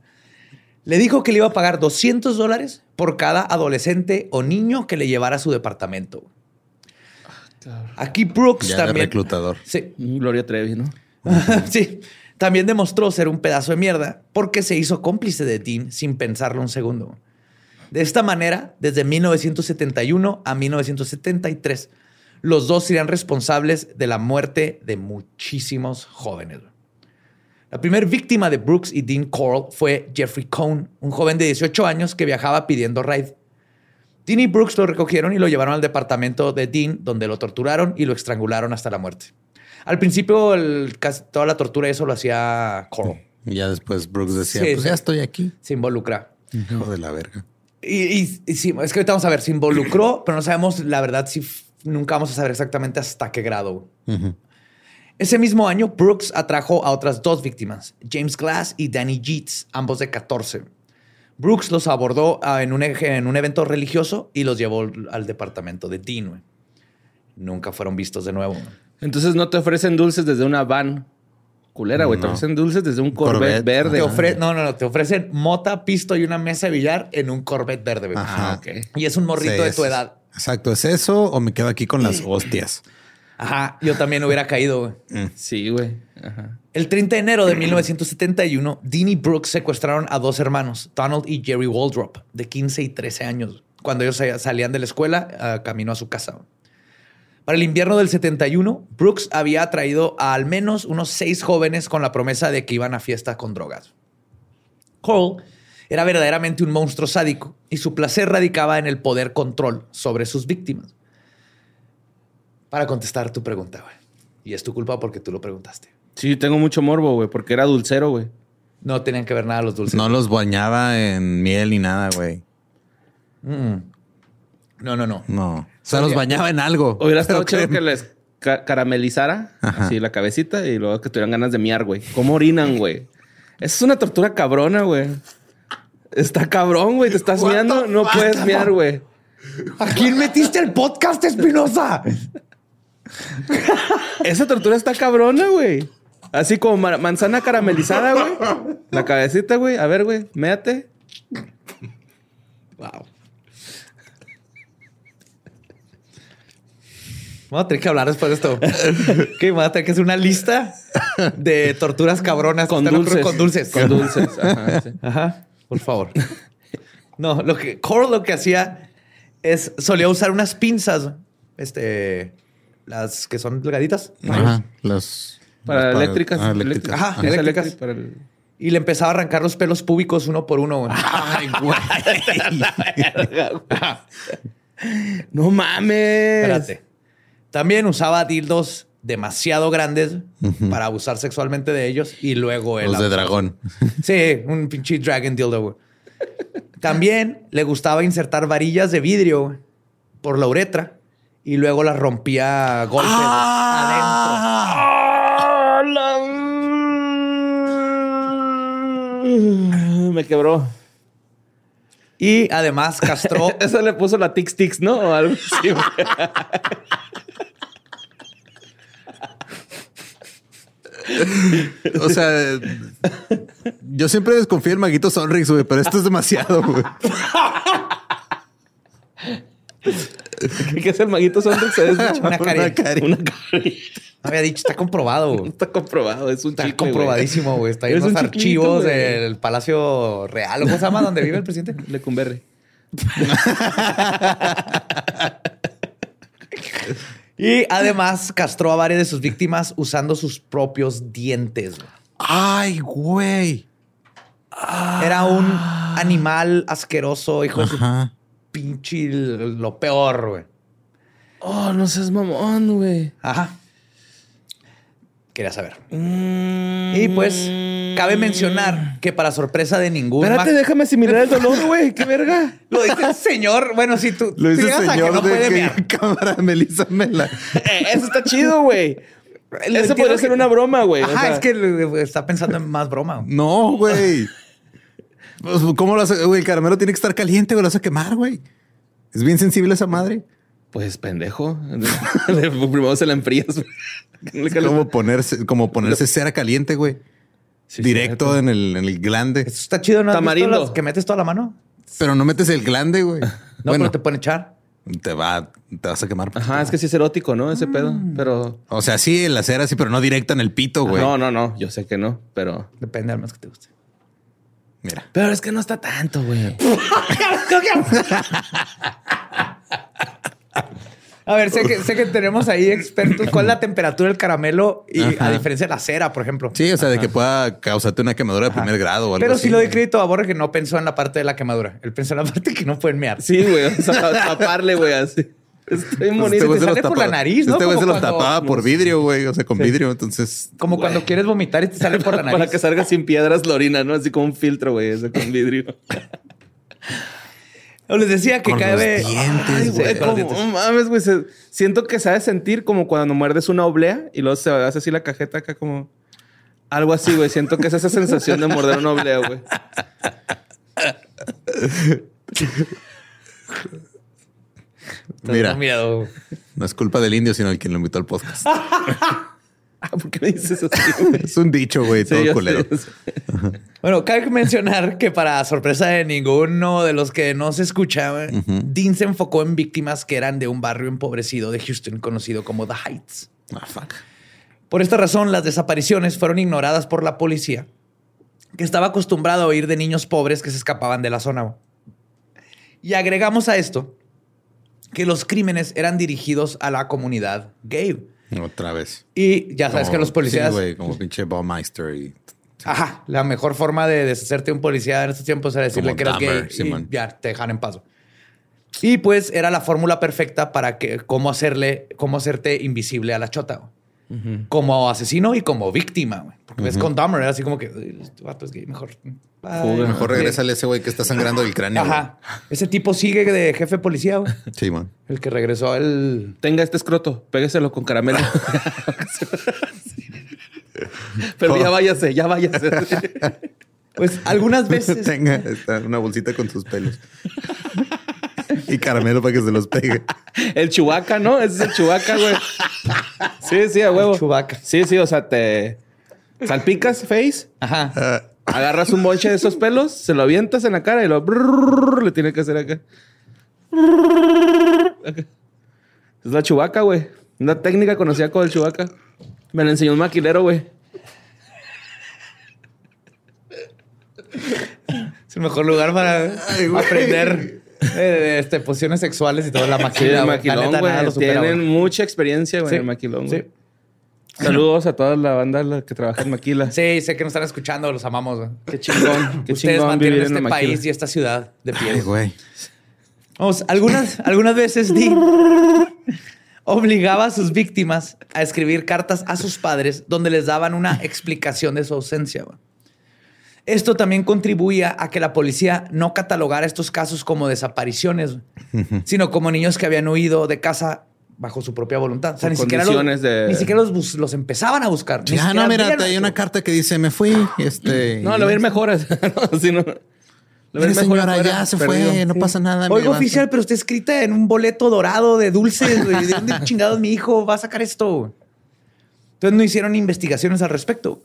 Le dijo que le iba a pagar 200 dólares por cada adolescente o niño que le llevara a su departamento. Aquí Brooks Ya también. reclutador. Sí, Gloria Trevi, ¿no? *laughs* sí. También demostró ser un pedazo de mierda porque se hizo cómplice de Dean sin pensarlo un segundo. De esta manera, desde 1971 a 1973, los dos serían responsables de la muerte de muchísimos jóvenes. La primera víctima de Brooks y Dean Coral fue Jeffrey Cohn, un joven de 18 años que viajaba pidiendo ride. Dean y Brooks lo recogieron y lo llevaron al departamento de Dean, donde lo torturaron y lo estrangularon hasta la muerte. Al principio, el- casi toda la tortura eso lo hacía Coral. Y ya después Brooks decía, Sí, pues ya estoy aquí. Se involucra. Hijo de la verga. Y, y- y sí, es que ahorita vamos a ver, se involucró, pero no sabemos la verdad si nunca vamos a saber exactamente hasta qué grado. Ujú. Ese mismo año, Brooks atrajo a otras dos víctimas, James Glass y Danny Jeets, ambos de 14. Brooks los abordó ah, en un, eje- en un evento religioso y los llevó al departamento de Dean. Nunca fueron vistos de nuevo. Entonces no te ofrecen dulces desde una van culera, güey. Te ofrecen dulces desde un Corvette, Corvette. verde. Te ofre- no, no, no, te ofrecen mota, pisto y una mesa de billar en un Corvette verde. güey. Ajá. Ah, ok. Y es un morrito Sí, de tu edad. Exacto, ¿es eso o me quedo aquí con las hostias? Ajá, yo también hubiera caído. güey. *laughs* Sí, güey. Ajá. El 30 de enero de 1971, Dean y Brooks secuestraron a dos hermanos, Donald y Jerry Waldrop, de 15 y 13 años, cuando ellos sa- salían de la escuela a camino a su casa. Para el invierno del 71, Brooks había traído a al menos unos seis jóvenes con la promesa de que iban a fiesta con drogas. Cole era verdaderamente un monstruo sádico y su placer radicaba en el poder control sobre sus víctimas. Para contestar tu pregunta, güey. Y es tu culpa porque tú lo preguntaste. Sí, tengo mucho morbo, güey, porque era dulcero, güey. No tenían que ver nada los dulces. No los bañaba en miel ni nada, güey. Mm. No, no, no. No. O sea, los bañaba en algo. Hubiera estado chido que- les ca- caramelizara Ajá. así la cabecita y luego que tuvieran ganas de miar, güey. ¿Cómo orinan, güey? Esa es una tortura cabrona, güey. Está cabrón, güey. Te estás miando, no puedes miar, güey. ¿A quién metiste el podcast, Espinosa? *laughs* Esa tortura está cabrona, güey. Así como ma- manzana caramelizada, güey. La cabecita, güey. A ver, güey, méate. Wow. Vamos a tener que hablar después de esto. *laughs* ¿Qué? Vamos a tener que hacer una lista de torturas cabronas Con dulces. Con dulces. Con dulces. *laughs* Ajá, sí. Ajá. Por favor. No, lo que Cole lo que hacía es solía usar unas pinzas, este, las que son delgaditas, Ajá. Los. Para eléctricas. Ah, eléctricas. Ajá, eléctricas. eléctrica para el- y le empezaba a arrancar los pelos públicos uno por uno. güey. Ay, güey. *laughs* No mames. Espérate. También usaba dildos demasiado grandes para abusar sexualmente de ellos y luego él Los de dragón. Sí, un pinche dragon dildo. güey. También le gustaba insertar varillas de vidrio por la uretra y luego las rompía a golpes Ah, la- Me quebró. adentro. Y además castró. *laughs* Eso le puso la Tix Tix, ¿no? O algo así. güey. O sea, yo siempre desconfío en Maguito Sonrix, güey, pero esto es demasiado, güey. *laughs* ¿Qué es el maguito Sonrix? Es *laughs* Una cari- cari. Una cari. No había dicho, está comprobado. Está comprobado. Es un Está chicle, comprobadísimo, güey. Está ahí en los archivos del Palacio Real. ¿o ¿Cómo se llama? Donde vive el presidente. Lecumberri. *laughs* Y además castró a varias de sus víctimas usando sus propios dientes. güey. Ay, güey. Era un animal asqueroso, hijo de su Ajá. Pinche lo peor, güey. Oh, no seas mamón, güey. Ajá. Quería saber. Mm. Y pues, cabe mencionar que para sorpresa de ningún... Espérate, déjame asimilar el dolor, güey. Qué verga. *laughs* Lo dice el señor. Bueno, si tú... Lo dice el señor que no de puede que *laughs* cámara Melissa Mela. Eh, Eso está chido, güey. Eso podría que- ser una broma, güey. O Ajá, sea, es que está pensando en más broma. No, güey. Pues, ¿Cómo lo hace? Güey, el caramelo tiene que estar caliente, güey. Lo vas a quemar, güey. Es bien sensible esa madre. Pues pendejo. *laughs* Primero se la enfrías. Es como ponerse, como ponerse cera caliente, güey. Sí, Directo en el, en el glande. Esto está chido, ¿no? ¿Has visto Tamarindo. las que metes toda la mano? Pero no metes el glande, güey. *laughs* No, bueno, pero te pueden echar. te va, te vas a quemar. Ajá, es que sí es erótico, ¿no? Ese pedo. Pero. O sea, sí, en la cera, sí, pero no directo en el pito, güey. No, no, no. Yo sé que no, pero. Depende al menos que te guste. Mira. Pero es que no está tanto, güey. A ver, sé que, sé que tenemos ahí expertos. ¿Cuál es la temperatura del caramelo? Y Ajá. a diferencia de la cera, por ejemplo. Sí, o sea, de que pueda causarte una quemadura de primer grado o algo Pero así. sí lo doy crédito a Borre que no pensó en la parte de la quemadura. Él pensó en la *laughs* parte que no pueden mear. Sí, güey. O sea, *laughs* taparle, güey, así. Estoy bonito. este se sale por la nariz, ¿no? Este güey se los cuando- tapaba por vidrio, güey. O sea, con vidrio. Entonces, Como cuando quieres vomitar y te sale por la *laughs* nariz. Para que salga sin piedras la orina, ¿no? Así como un filtro, güey, ese con vidrio. *laughs* O les decía que Con como- dientes. no mames, güey. se- Siento que sabe sentir como cuando muerdes una oblea y luego se hace así la cajeta acá como... Algo así, güey. Siento que es esa sensación de morder una oblea, güey. *laughs* mira, no es culpa del indio, sino el quien lo invitó al podcast. *laughs* Ah, ¿Por qué me dices así, *laughs* güey? es un dicho, güey, todo Sí, culero. sé. Bueno, cabe mencionar que para sorpresa de ninguno de los que no se escucha, güey, Dean se enfocó en víctimas que eran de un barrio empobrecido de Houston conocido como The Heights. Ah, fuck. Por esta razón, las desapariciones fueron ignoradas por la policía, que estaba acostumbrado a oír de niños pobres que se escapaban de la zona. Y agregamos a esto que los crímenes eran dirigidos a la comunidad gay. Otra vez. Y ya sabes Como- que los policías... Sí, güey, como pinche Baumeister y... Ajá, la mejor forma de deshacerte de un policía en estos tiempos era decirle Como que eras Dahmer, gay y Simón. ya te dejan en paz. Y pues era la fórmula perfecta para que cómo hacerle, cómo hacerte invisible a la chota. güey. Como asesino y como víctima, güey. Ves con Dahmer, era así como que "Uy, este vato es gay, mejor. Bye". Fuga. Mejor regrésale a ese güey que está sangrando el cráneo. Ajá. Ese tipo sigue de jefe policía, güey. *laughs* Sí, man. El que regresó el. Tenga este escroto, pégueselo con caramelo. *laughs* Pero ya váyase, ya váyase. *laughs* Pues algunas veces. Tenga esta, una bolsita con sus pelos. y caramelo para que se los pegue. El chubaca, ¿no? Ese es el chubaca, güey. Sí, sí, a huevo. Chewbacca. Sí, sí, o sea, te salpicas face, Ajá. Ah, agarras un bonche de esos pelos, se lo avientas en la cara y lo le tiene que hacer acá. Es la chubaca, güey. Una técnica conocida como el chubaca. Me la enseñó un maquilero, güey. Es el mejor lugar para Ay, aprender eh, este, posiciones sexuales y todo. La Sí, maquila. el maquilón, güey. supera, Tienen mucha experiencia, güey, Sí. en el maquilón, Sí. Saludos a toda la banda la que trabaja en Maquila. Sí, sé que nos están escuchando, los amamos. güey. Qué chingón. *laughs* Qué Ustedes chingón mantienen vivir este país Maquila. y esta ciudad de pie. ay, güey. Vamos, algunas, algunas veces Dean obligaba a sus víctimas a escribir cartas a sus padres donde les daban una explicación de su ausencia. güey. Esto también contribuía a que la policía no catalogara estos casos como desapariciones, *laughs* sino como niños que habían huido de casa bajo su propia voluntad. O sea, ni siquiera, los, condiciones de- ni siquiera los, bus- los empezaban a buscar. Ni Ya, no, mira, hay una carta que dice, me fui, este... No, le va a ir mejor. sí, *laughs* no. Ir mejor señora, afuera, ya se perdido. fue, no pasa nada. A- oficial, pero está escrita en un boleto dorado de dulces. ¿De dónde *laughs* chingados mi hijo va a sacar esto? Entonces no hicieron investigaciones al respecto.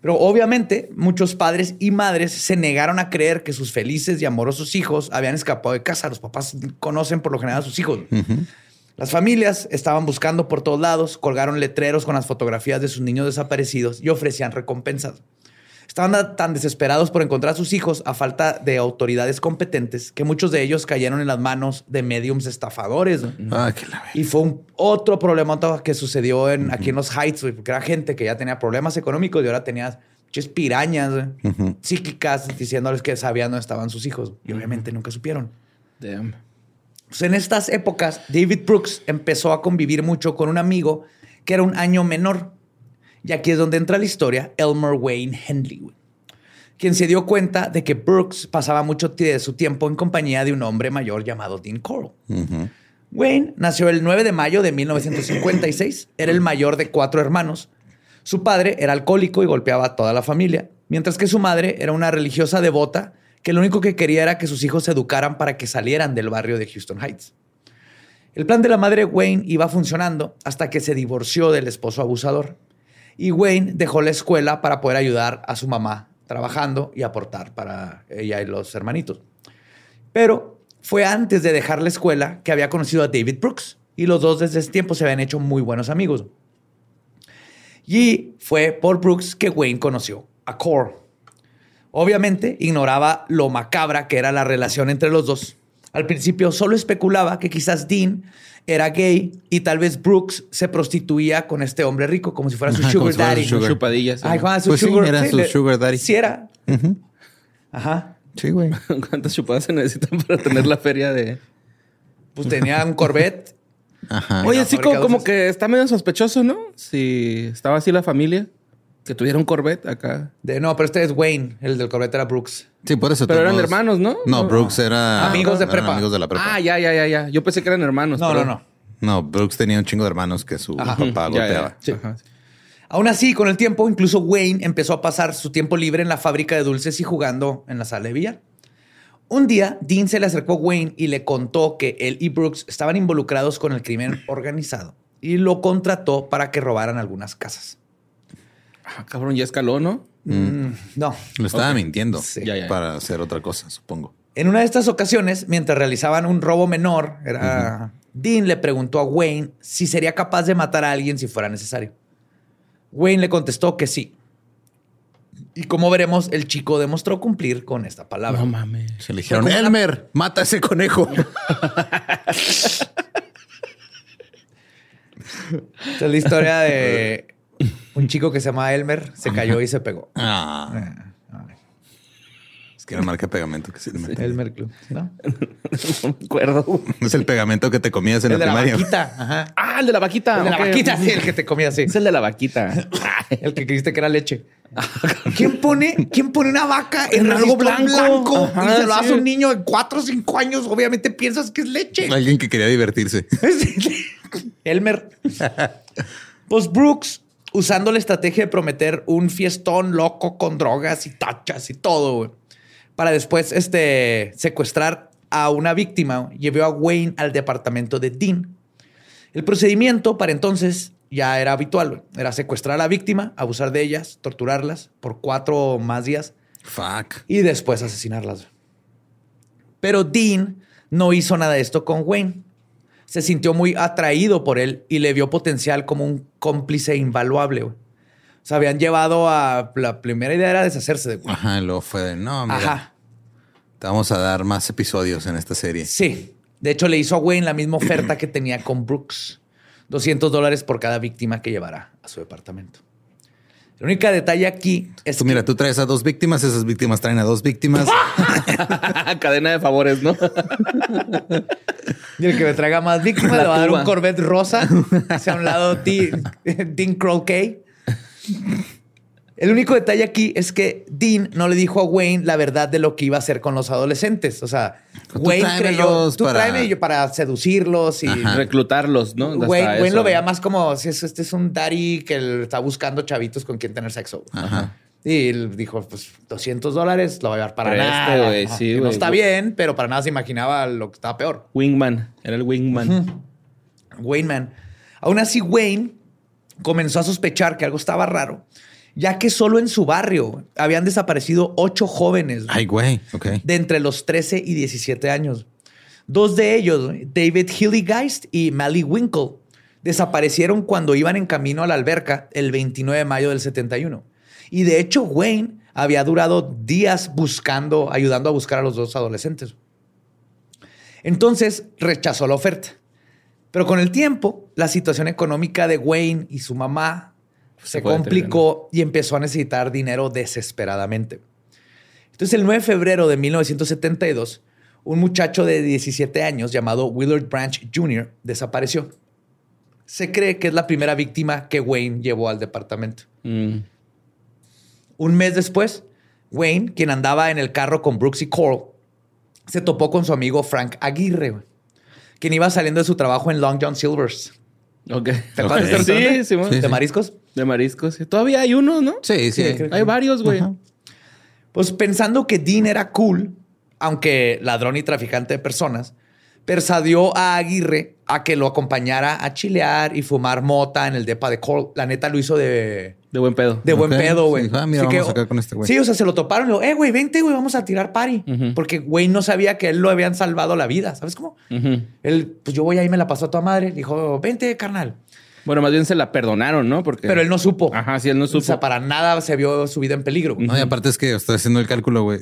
Pero obviamente muchos padres y madres se negaron a creer que sus felices y amorosos hijos habían escapado de casa. Los papás conocen por lo general a sus hijos. Las familias estaban buscando por todos lados, colgaron letreros con las fotografías de sus niños desaparecidos y ofrecían recompensas. Estaban tan desesperados por encontrar a sus hijos a falta de autoridades competentes que muchos de ellos cayeron en las manos de mediums estafadores. ¿no? Ah, la Y fue un otro problema que sucedió en, aquí en los Heights, porque era gente que ya tenía problemas económicos y ahora tenía pirañas güey, Ujú. psíquicas diciéndoles que sabían dónde estaban sus hijos. Y obviamente nunca supieron. Damn. Pues en estas épocas, David Brooks empezó a convivir mucho con un amigo que era un año menor. Y aquí es donde entra la historia, Elmer Wayne Henley, quien se dio cuenta de que Brooks pasaba mucho de su tiempo en compañía de un hombre mayor llamado Dean Coral. Wayne nació el 9 de mayo de 1956. Era el mayor de cuatro hermanos. Su padre era alcohólico y golpeaba a toda la familia, mientras que su madre era una religiosa devota que lo único que quería era que sus hijos se educaran para que salieran del barrio de Houston Heights. El plan de la madre Wayne iba funcionando hasta que se divorció del esposo abusador. Y Wayne dejó la escuela para poder ayudar a su mamá trabajando y aportar para ella y los hermanitos. Pero fue antes de dejar la escuela que había conocido a David Brooks y los dos desde ese tiempo se habían hecho muy buenos amigos. Y fue por Brooks que Wayne conoció a Core. Obviamente ignoraba lo macabra que era la relación entre los dos. Al principio solo especulaba que quizás Dean era gay y tal vez Brooks se prostituía con este hombre rico como si fuera su Ajá, sugar si fuera su daddy. sugar. Chupadillas. Ay, Juan, su Pues sí, sugar, era su le- sugar daddy. Sí era. Ajá. Sí, güey. *laughs* ¿Cuántas chupadas se necesitan para tener la feria de...? Pues tenía un Corvette. Ajá. Oye, sí, como, como que está medio sospechoso, ¿no? Si estaba así la familia, que tuviera un Corvette acá. De, no, pero este es Wayne. El del Corvette era Brooks. Sí, por eso. Pero eran hermanos, ¿no? No, No. Brooks era... Amigos de prepa. amigos de la prepa. Ah, ya, ya, ya, ya. Yo pensé que eran hermanos. No, no, pero- no. No, Brooks tenía un chingo de hermanos que su Ajá. papá Ya, ya, golpeaba. ya. Ajá. Aún así, con el tiempo, incluso Wayne empezó a pasar su tiempo libre en la fábrica de dulces y jugando en la sala de billar. Un día, Dean se le acercó a Wayne y le contó que él y Brooks estaban involucrados con el crimen organizado y lo contrató para que robaran algunas casas. Ah, cabrón, ya escaló, ¿no? Mm, no. Lo estaba mintiendo Sí. Ya, ya. para hacer otra cosa, supongo. En una de estas ocasiones, mientras realizaban un robo menor, era, Dean le preguntó a Wayne si sería capaz de matar a alguien si fuera necesario. Wayne le contestó que sí. Y como veremos, el chico demostró cumplir con esta palabra. No mames. Se le dijeron, Elmer, mata a ese conejo. *laughs* Esta es la historia de *laughs* un chico que se llama Elmer, se cayó y se pegó. ah, es que era marca de pegamento que sí. me- Elmer Club, ¿no? *laughs* No me acuerdo. Es el pegamento que te comías en El de la la primaria. vaquita. Ajá. Ah, el de la vaquita. El de la vaquita, sí, el que te comía así. Es el de la vaquita. Ah, *laughs* El que creíste que era leche. *laughs* ¿Quién pone, ¿quién pone una vaca en, En algo blanco, y se lo sí. hace a un niño de 4 o 5 años? Obviamente piensas que es leche. Alguien que quería divertirse. Elmer. Pues Brooks, usando la estrategia de prometer un fiestón loco con drogas y tachas y todo, güey, para después este, secuestrar a una víctima, llevó a Wayne al departamento de Dean. El procedimiento para entonces ya era habitual. güey. Era secuestrar a la víctima, abusar de ellas, torturarlas por cuatro o más días Fuck. y después asesinarlas. Pero Dean no hizo nada de esto con Wayne. Se sintió muy atraído por él y le vio potencial como un cómplice invaluable. güey. O sea, habían llevado a... La primera idea era deshacerse de Wayne. Ajá, y luego fue de, no, mira, Ajá. te vamos a dar más episodios en esta serie. Sí. De hecho, le hizo a Wayne la misma oferta que tenía con Brooks. 200 dólares por cada víctima que llevara a su departamento. El único detalle aquí es Tú, que- mira, tú traes a dos víctimas, esas víctimas traen a dos víctimas. *laughs* Cadena de favores, ¿no? *laughs* Y el que me traiga más víctimas *laughs* le va a dar un Corvette rosa. Hacia un lado Dean, Croquet. El único detalle aquí es que Dean no le dijo a Wayne la verdad de lo que iba a hacer con los adolescentes. O sea, Tú Wayne creyó, tú para- tráeme yo para seducirlos y Ajá. Reclutarlos, ¿no? Hasta Wayne, Wayne lo veía más como si es- este es un daddy que está buscando chavitos con quien tener sexo. Ajá. Y él dijo, pues 200 dólares lo va a llevar para Preste, nada. sí, Que no está bien, pero para nada se imaginaba lo que estaba peor. Wingman. Era el Wingman. Wayne Man. Aún así, Wayne comenzó a sospechar que algo estaba raro, ya que solo en su barrio habían desaparecido ocho jóvenes Ay, güey. Ok. de entre los 13 y 17 años. Dos de ellos, David Hilligeist y Mally Winkle, desaparecieron cuando iban en camino a la alberca el 29 de mayo del 71. Y de hecho, Wayne había durado días buscando, ayudando a buscar a los dos adolescentes. Entonces rechazó la oferta. Pero con el tiempo, la situación económica de Wayne y su mamá se complicó y empezó a necesitar dinero desesperadamente. Entonces, el 9 de febrero de 1972, un muchacho de 17 años llamado Willard Branch Jr. desapareció. Se cree que es la primera víctima que Wayne llevó al departamento. Mm. Un mes después, Wayne, quien andaba en el carro con Brooks y Coral, se topó con su amigo Frank Aguirre, quien iba saliendo de su trabajo en Long John Silver's. Ok. ¿Te acuerdas de? Sí, sí, bueno. ¿De mariscos? De mariscos. Todavía hay uno, ¿no? Sí, sí. Hay varios, güey. Pues pensando que Dean era cool, aunque ladrón y traficante de personas, persuadió a Aguirre a que lo acompañara a chilear y fumar mota en el depa de Coral. La neta lo hizo de, De buen pedo. de buen pedo, güey. sí, ah, mira, Así vamos acá con este güey. Sí, o sea, se lo toparon y lo, eh, güey, vente, güey, vamos a tirar party. Porque güey no sabía que él lo habían salvado la vida, ¿sabes cómo? Él, pues yo voy ahí, me la pasó a tu madre. Dijo, vente, carnal. Bueno, más bien se la perdonaron, ¿no? Porque... Pero él no supo. Ajá, sí, él no O sea, supo. para nada se vio su vida en peligro. güey. No, y aparte es que estoy haciendo el cálculo, güey.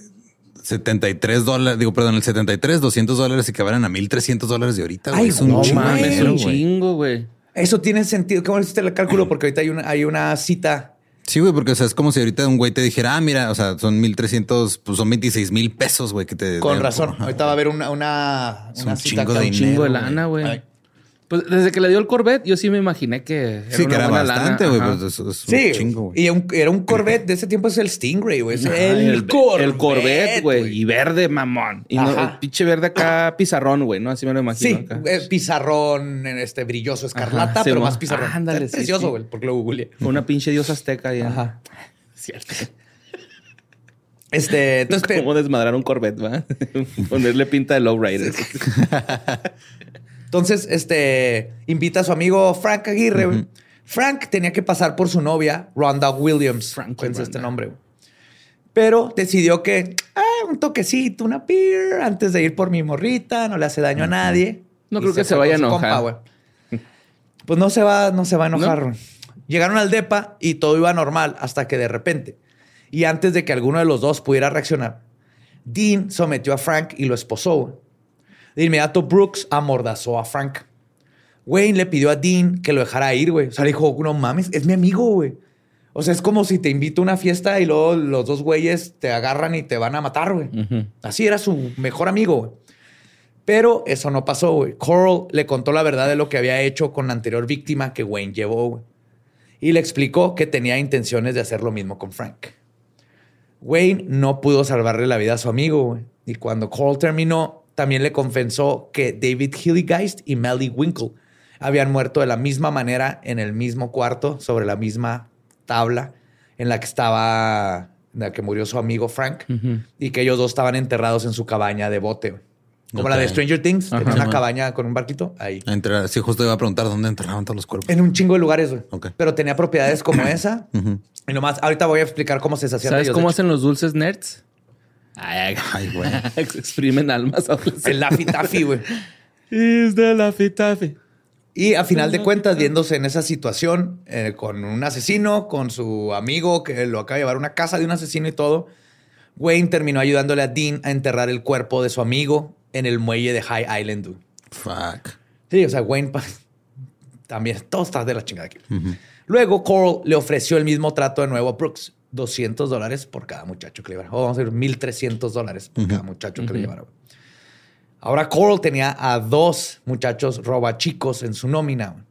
73 dólares, digo, perdón, el 73, 200 dólares equivalent a 1300 dólares de ahorita. güey. Ay, es un no chingo de mames, es dinero, un güey. chingo, güey. Eso tiene sentido. ¿Cómo hiciste el cálculo? Porque ahorita hay una, hay una cita. Sí, güey, porque o sea, es como si ahorita un güey te dijera, ah, mira, o sea, son 1300, pues son 26 mil pesos, güey, que te. Con razón. Ajá. Ahorita va a haber una, una, una un cita. chingo de Un chingo de dinero, lana, güey. Pues desde que le dio el Corvette, yo sí me imaginé que era Sí, que era buena bastante, güey, Ajá. pues es, es Sí, un chingo, güey. y un- era un Corvette de ese tiempo, es el Stingray, güey. El, Corvette. El Corvette, güey. Y verde, mamón. Y no, Ajá. el pinche verde acá, pizarrón, güey, ¿no? Así me lo imagino. Sí, acá. eh, pizarrón, en este brilloso escarlata, Ajá, sí, pero más pizarrón. Ándale, sí, precioso, sí. güey, porque lo googleé. Una pinche diosa azteca ahí. Ajá. *laughs* Cierto. Este, entonces, *laughs* ¿Cómo desmadrar un Corvette, va? *laughs* Ponerle pinta de lowrider. Entonces, este, invita a su amigo Frank Aguirre. Frank tenía que pasar por su novia, Rhonda Williams. Frankie Acuérdense este nombre. Pero decidió que, ah, un toquecito, una beer, antes de ir por mi morrita, no le hace daño a nadie. No Y creo que se vaya con a su enojar. güey. pues no se va, no se va a enojar. Llegaron al depa y todo iba normal hasta que de repente, y antes de que alguno de los dos pudiera reaccionar, Dean sometió a Frank y lo esposó. De inmediato, Brooks amordazó a Frank. Wayne le pidió a Dean que lo dejara ir, güey. O sea, le dijo, no mames, es mi amigo, güey. O sea, es como si te invito a una fiesta y luego los dos güeyes te agarran y te van a matar, güey. Así era su mejor amigo, güey. Pero eso no pasó, güey. Coral le contó la verdad de lo que había hecho con la anterior víctima que Wayne llevó, güey. y le explicó que tenía intenciones de hacer lo mismo con Frank. Wayne no pudo salvarle la vida a su amigo güey. y cuando Coral terminó, también le confesó que David Hilligeist y Melly Winkle habían muerto de la misma manera en el mismo cuarto, sobre la misma tabla en la que estaba, en la que murió su amigo Frank, y que ellos dos estaban enterrados en su cabaña de bote. Como la de. Stranger Things, tenía una cabaña con un barquito ahí. Entre, sí, justo iba a preguntar dónde enterraban todos los cuerpos. En un chingo de lugares, güey. Ok. Pero tenía propiedades como esa. Ujú. Y nomás, ahorita voy a explicar cómo se deshacían de ¿Sabes ellos. cómo hacen los dulces nerds? Ay, Ay, *laughs* güey. exprimen almas. El Laffy Taffy, güey. Is the Laffy Taffy. Y a final de cuentas, viéndose en esa situación eh, con un asesino, con su amigo que lo acaba de llevar a una casa de un asesino y todo, Wayne terminó ayudándole a Dean a enterrar el cuerpo de su amigo en el muelle de High Island. dude. Fuck. Sí, o sea, Wayne pa- también, todo está de la chingada aquí. Luego, Coral le ofreció el mismo trato de nuevo a Brooks. 200 dólares por cada muchacho que le llevara. O vamos a decir 1.300 dólares por cada muchacho que le llevara. Ahora Coral tenía a dos muchachos robachicos en su nómina.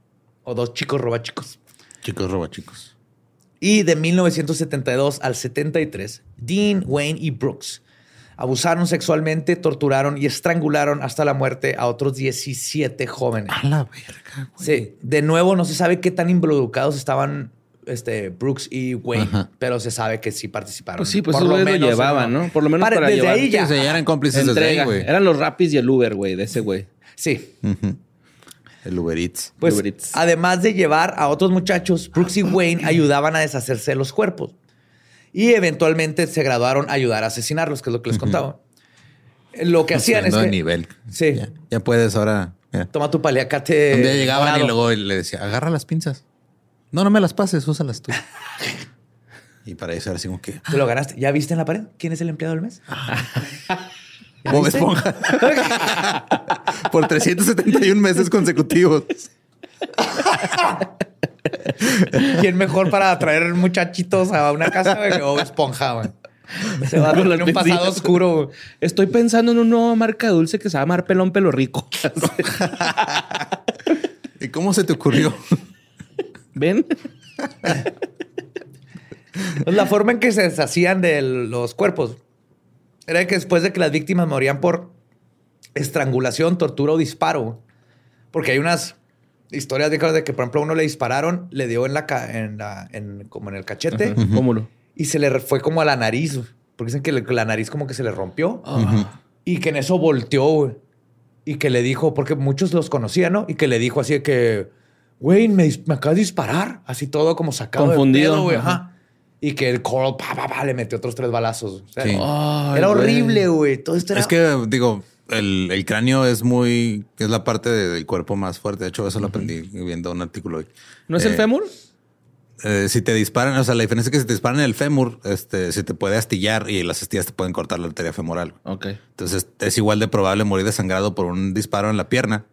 O dos chicos robachicos. Chicos, roba chicos. Y de 1972 al 73, Dean, Wayne y Brooks abusaron sexualmente, torturaron y estrangularon hasta la muerte a otros 17 jóvenes. A la verga, güey. Sí, de nuevo no se sabe qué tan involucrados estaban este, Brooks y Wayne, Ajá. pero se sabe que sí participaron. Pues sí, pues Por lo menos, llevaban, ¿no? Por lo menos para desde llevar. ahí ya. Sí, eran cómplices desde ahí, Entrega. güey. Eran los Rapis y el Uber, güey, de ese güey. Sí. El Uber Eats. Pues Uber Eats. además de llevar a otros muchachos, Brooks y Wayne ayudaban a deshacerse de los cuerpos. Y eventualmente se graduaron a ayudar a asesinarlos, que es lo que les contaba. Lo que hacían es Subiendo de que nivel. Sí. Ya, ya puedes ahora. mira. toma tu paliacate. Un día llegaban y luego le decía, agarra las pinzas. No, no me las pases, úsalas tú. *laughs* y para eso era así como que. Te lo ganaste. ¿Ya viste en la pared? ¿Quién es el empleado del mes? *laughs* ¿Ya Bob viste? Esponja. *laughs* Por 371 meses consecutivos. ¿Quién mejor para traer muchachitos a una casa güey? o esponja? güey? Se va a tener un pasado oscuro. Estoy pensando en una nueva marca de dulce que se va a llamar Pelón Pelo Rico. ¿Y cómo se te ocurrió? ¿Ven? Pues la forma en que se deshacían de los cuerpos era que después de que las víctimas morían por estrangulación, tortura o disparo, porque hay unas historias de de que, por ejemplo, a uno le dispararon, le dio en la, ca- en la en- como en el cachete Pómulo. y se le fue como a la nariz, porque dicen que le- la nariz como que se le rompió y que en eso volteó y que le dijo, porque muchos los conocían, ¿no? Y que le dijo así de que, güey, me, me acabas de disparar, así todo como sacado Confundido, de pedo, güey, ajá. ajá. Y que el Coral pa, pa, pa, le metió otros tres balazos. O sea, Sí. Era güey. horrible, güey. Todo esto era... Es que, digo, el, el cráneo es muy. Es la parte de- del cuerpo más fuerte. De hecho, eso lo aprendí viendo un artículo hoy. ¿No es el Eh, fémur? eh, si te disparan, o sea, la diferencia es que si te disparan en el fémur, este, se te puede astillar y las astillas te pueden cortar la arteria femoral. Ok. Entonces es igual de probable morir desangrado por un disparo en la pierna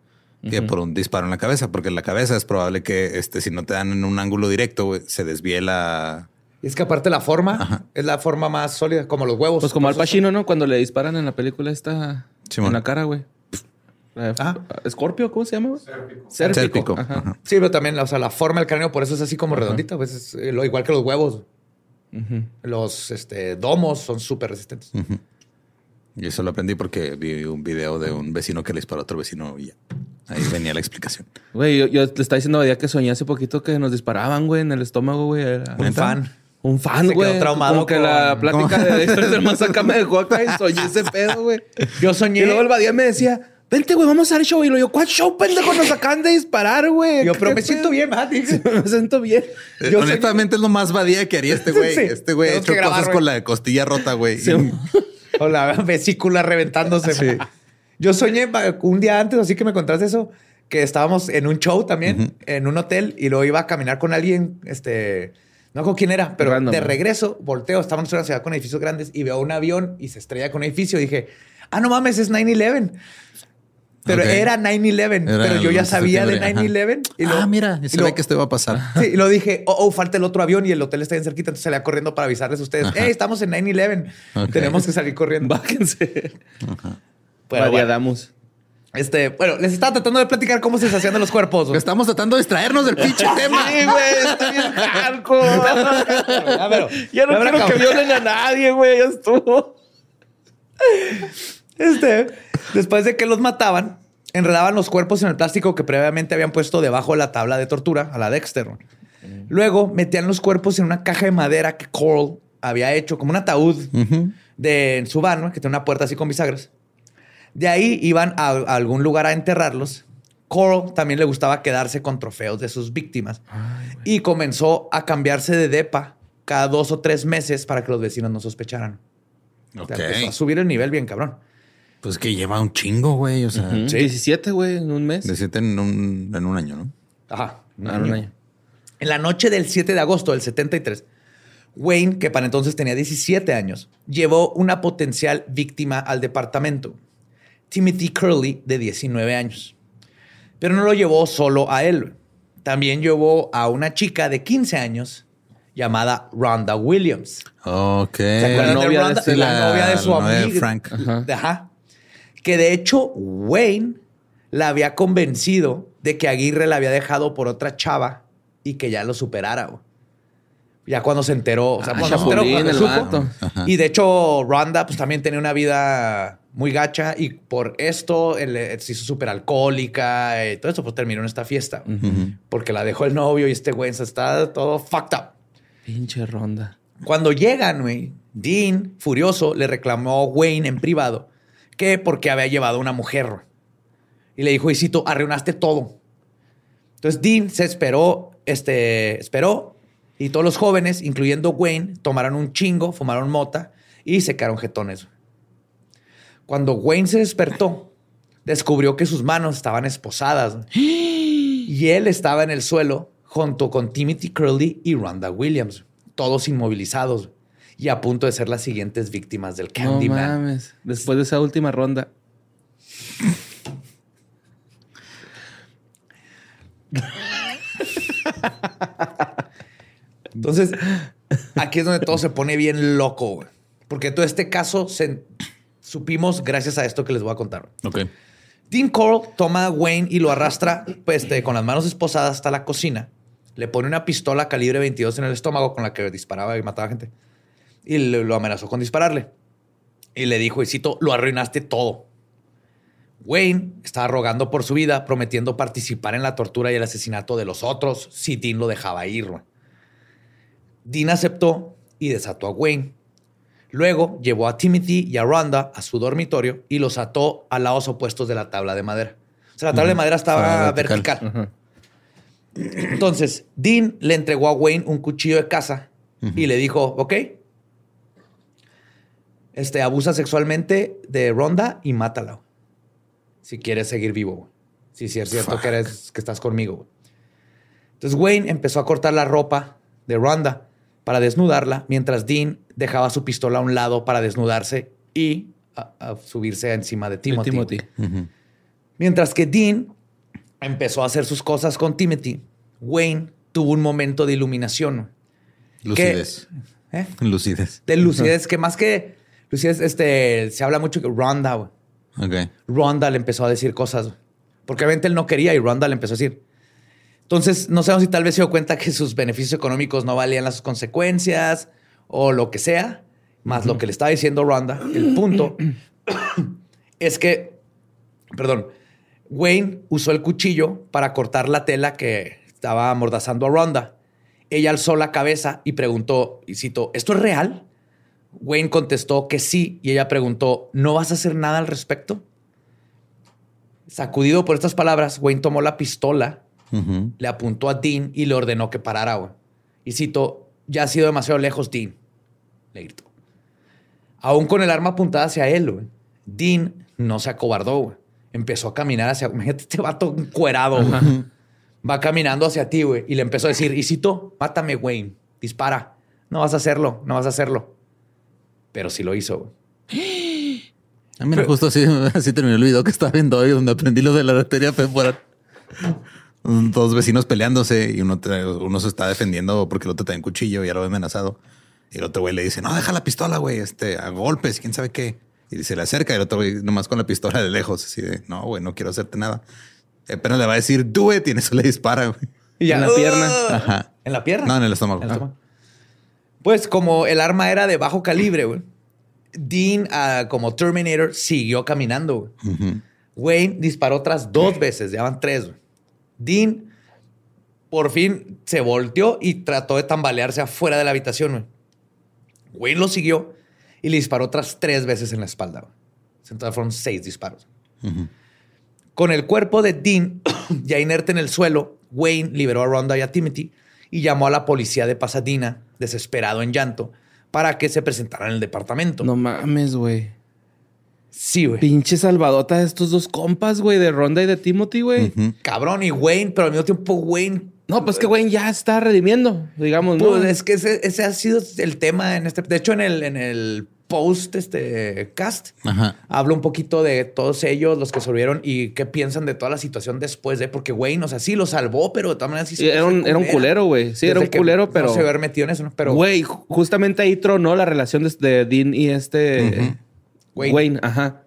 que por un disparo en la cabeza, porque en la cabeza es probable que este, si no te dan en un ángulo directo, güey, se desvíe la. Y es que aparte la forma Ajá. es la forma más sólida, como los huevos. Pues como Al Pacino, ¿no? Cuando le disparan en la película esta Simón. en la cara, güey. Eh, Ah. Scorpio, ¿cómo se llama? güey? Sérpico. Sérpico. Ajá. Ajá. Sí, pero también, o sea, la forma del cráneo por eso es así como redondita. Pues es eh, lo igual que los huevos. Los este, domos son súper resistentes. Y eso lo aprendí porque vi un video de un vecino que le disparó a otro vecino y ya. Ahí venía la explicación. Güey, yo, yo le estaba diciendo a Badía que soñé hace poquito que nos disparaban, güey, en el estómago, güey. Un fan. Un fan, Se güey. quedó traumado Como que la plática ¿Cómo? de historias del acá me dejó acá y soñé ese pedo, güey. Yo soñé. Y luego el Badía me decía, vente, güey, vamos a hacer show. Y lo yo, ¿cuál show, pendejo? Nos acaban de disparar, güey. Yo, ¿Qué pero me pedo?" siento bien, ¿verdad? Dije. me siento bien. Eh, Yo Honestamente es lo más vadía que haría este güey. Sí. Este güey ha hecho grabar, cosas con la costilla rota, güey. Sí. *laughs* O la vesícula reventándose. Yo soñé un día antes, así que me contaste eso, que estábamos en un show también, en un hotel, y luego iba a caminar con alguien, este, no con quién era, pero Random. de regreso, volteo, estábamos en una ciudad con edificios grandes y veo un avión y se estrella con un edificio. Y dije, ah, no mames, es 9-11. Pero era 9-11, Era pero yo ya 11 de sabía de septiembre, ajá. 9-11. y luego- ah, mira, y y se luego- ve que esto iba a pasar. *laughs* Sí, y lo dije, oh, oh, falta el otro avión y el hotel está bien cerquita, entonces salía corriendo para avisarles a ustedes, Ajá. hey, estamos en 9-11, Ok. tenemos que salir corriendo. Bájense. Pero bueno. Damus. Este, bueno, les estaba tratando de platicar cómo se hacían de los cuerpos. güey. Estamos tratando de distraernos del pinche *laughs* tema. Sí, güey, está bien hardcore. Ya, pero- Ya no quiero que violen a nadie, güey. Ya estuvo. Este, después de que los mataban, enredaban los cuerpos en el plástico que previamente habían puesto debajo de la tabla de tortura, a la Dexter. güey. Luego metían los cuerpos en una caja de madera que Coral había hecho, como un ataúd de en su van, ¿no? que tiene una puerta así con bisagras. De ahí iban a, a algún lugar a enterrarlos. Coral también le gustaba quedarse con trofeos de sus víctimas y comenzó a cambiarse de depa cada dos o tres meses para que los vecinos no sospecharan. O Ok. sea, empezó a subir el nivel bien cabrón. Pues que lleva un chingo, güey. O sea, Sí. 17, güey, en un mes. de siete en un, en un año, ¿no? Ajá. Ah, un año. En la noche del 7 de agosto del 73, Wayne, que para entonces tenía 17 años, llevó una potencial víctima al departamento, Timothy Curley, de 19 años. Pero no lo llevó solo a él. También llevó a una chica de 15 años llamada Rhonda Williams. Ok. ¿Se acuerdan La de novia de Rhonda? la, novia de su amiga. Frank. Ajá. Que de hecho, Wayne la había convencido de que Aguirre la había dejado por otra chava y que ya lo superara. güey. Ya cuando se enteró, o sea, Ah, cuando se enteró, cuando supo. Y de hecho, Rhonda pues también tenía una vida muy gacha y por esto él, eh, se hizo súper alcohólica y todo eso, pues terminó en esta fiesta. Porque la dejó el novio y este güey está todo fucked up. Pinche ronda. Cuando llegan, güey, Dean, furioso, le reclamó a Wayne en privado que porque había llevado a una mujer. Y le dijo, y cito, arruinaste todo. Entonces Dean se esperó, este, esperó, y todos los jóvenes, incluyendo Wayne, tomaron un chingo, fumaron mota y se quedaron jetones. Cuando Wayne se despertó, descubrió que sus manos estaban esposadas. Y él estaba en el suelo junto con Timothy Curley y Rhonda Williams, todos inmovilizados y a punto de ser las siguientes víctimas del No Candyman. mames. Después de esa última ronda. Entonces, aquí es donde todo se pone bien loco, güey. Porque todo este caso se, supimos gracias a esto que les voy a contar. Ok. Dean Coral toma a Wayne y lo arrastra pues, este, con las manos esposadas hasta la cocina. Le pone una pistola calibre 22 en el estómago con la que disparaba y mataba gente. Y lo amenazó con dispararle. Y le dijo, y cito, lo arruinaste todo. Wayne estaba rogando por su vida, prometiendo participar en la tortura y el asesinato de los otros si Dean lo dejaba ir. Dean aceptó y desató a Wayne. Luego llevó a Timothy y a Rhonda a su dormitorio y los ató a lados opuestos de la tabla de madera. O sea, la tabla de madera estaba vertical. vertical. Entonces, Dean le entregó a Wayne un cuchillo de caza y le dijo, ok, este, abusa sexualmente de Rhonda y mátala. Si quieres seguir vivo. güey. Si es cierto Fuck. que, eres, que estás conmigo. güey. Entonces Wayne empezó a cortar la ropa de Rhonda para desnudarla, mientras Dean dejaba su pistola a un lado para desnudarse y a- a subirse encima de Timothy. Timothy. Mientras que Dean empezó a hacer sus cosas con Timothy, Wayne tuvo un momento de iluminación. Lucidez. ¿eh? *laughs* Lucidez. De lucidez, que más que lucidez, este, se habla mucho que Ronda, güey. Ok. Ronda le empezó a decir cosas, porque obviamente él no quería y Ronda le empezó a decir. Entonces, no sabemos si tal vez se dio cuenta que sus beneficios económicos no valían las consecuencias o lo que sea, más lo que le estaba diciendo Ronda. El punto *coughs* es que, perdón, Wayne usó el cuchillo para cortar la tela que estaba amordazando a Ronda. Ella alzó la cabeza y preguntó, y cito, ¿esto es real? Wayne contestó que sí y ella preguntó, ¿no vas a hacer nada al respecto? Sacudido por estas palabras, Wayne tomó la pistola, le apuntó a Dean y le ordenó que parara. Y cito, ya ha sido demasiado lejos, Dean. Le gritó. Aún con el arma apuntada hacia él, güey, Dean no se acobardó. güey. Empezó a caminar hacia... Imagínate este vato encuerado. güey. Va caminando hacia ti, güey. Y le empezó a decir, y cito, mátame, Wayne. Dispara. No vas a hacerlo, no vas a hacerlo. Pero sí lo hizo. güey. *gasps* Ah, mira, justo así, *laughs* así terminó el video que estaba viendo hoy, donde aprendí lo de la arteria femoral. Dos vecinos peleándose y uno, uno se está defendiendo porque el otro trae un cuchillo y ya lo ve amenazado. Y el otro güey le dice, no, deja la pistola, güey, este, a golpes, quién sabe qué. Y se le acerca y el otro güey nomás con la pistola de lejos, así de, no, güey, no quiero hacerte nada. Apenas le va a decir, do it, y en eso le dispara, güey. Y En la pierna. Ajá. ¿En la pierna? No, en el estómago. En el Ah. estómago. Pues como el arma era de bajo calibre, güey. Dean, ah, como Terminator, siguió caminando. güey. Wayne disparó otras dos veces, ya van tres. güey. Dean por fin se volteó y trató de tambalearse afuera de la habitación. güey. Wayne lo siguió y le disparó otras tres veces en la espalda. güey. En total fueron seis disparos. Con el cuerpo de Dean *coughs* ya inerte en el suelo, Wayne liberó a Rhonda y a Timothy y llamó a la policía de Pasadena, desesperado en llanto, para que se presentaran en el departamento. No mames, güey. Sí, güey. Pinche salvadota de estos dos compas, güey, de Ronda y de Timothy, güey. Cabrón, y Wayne, pero al mismo tiempo Wayne No, pues que güey ya está redimiendo, digamos, ¿no? Pues es que ese, ese ha sido el tema en este. De hecho, en el, en el post, este cast, Ajá. hablo un poquito de todos ellos, los que sobrevivieron y qué piensan de toda la situación después de. Porque Wayne, o sea, sí lo salvó, pero de todas maneras sí Sí, era un- era un culero, güey. Sí, era un culero, pero- No se haber metido en eso. Pero. Güey, ju- justamente ahí tronó la relación de, de Dean y este Wayne. Wayne. ajá.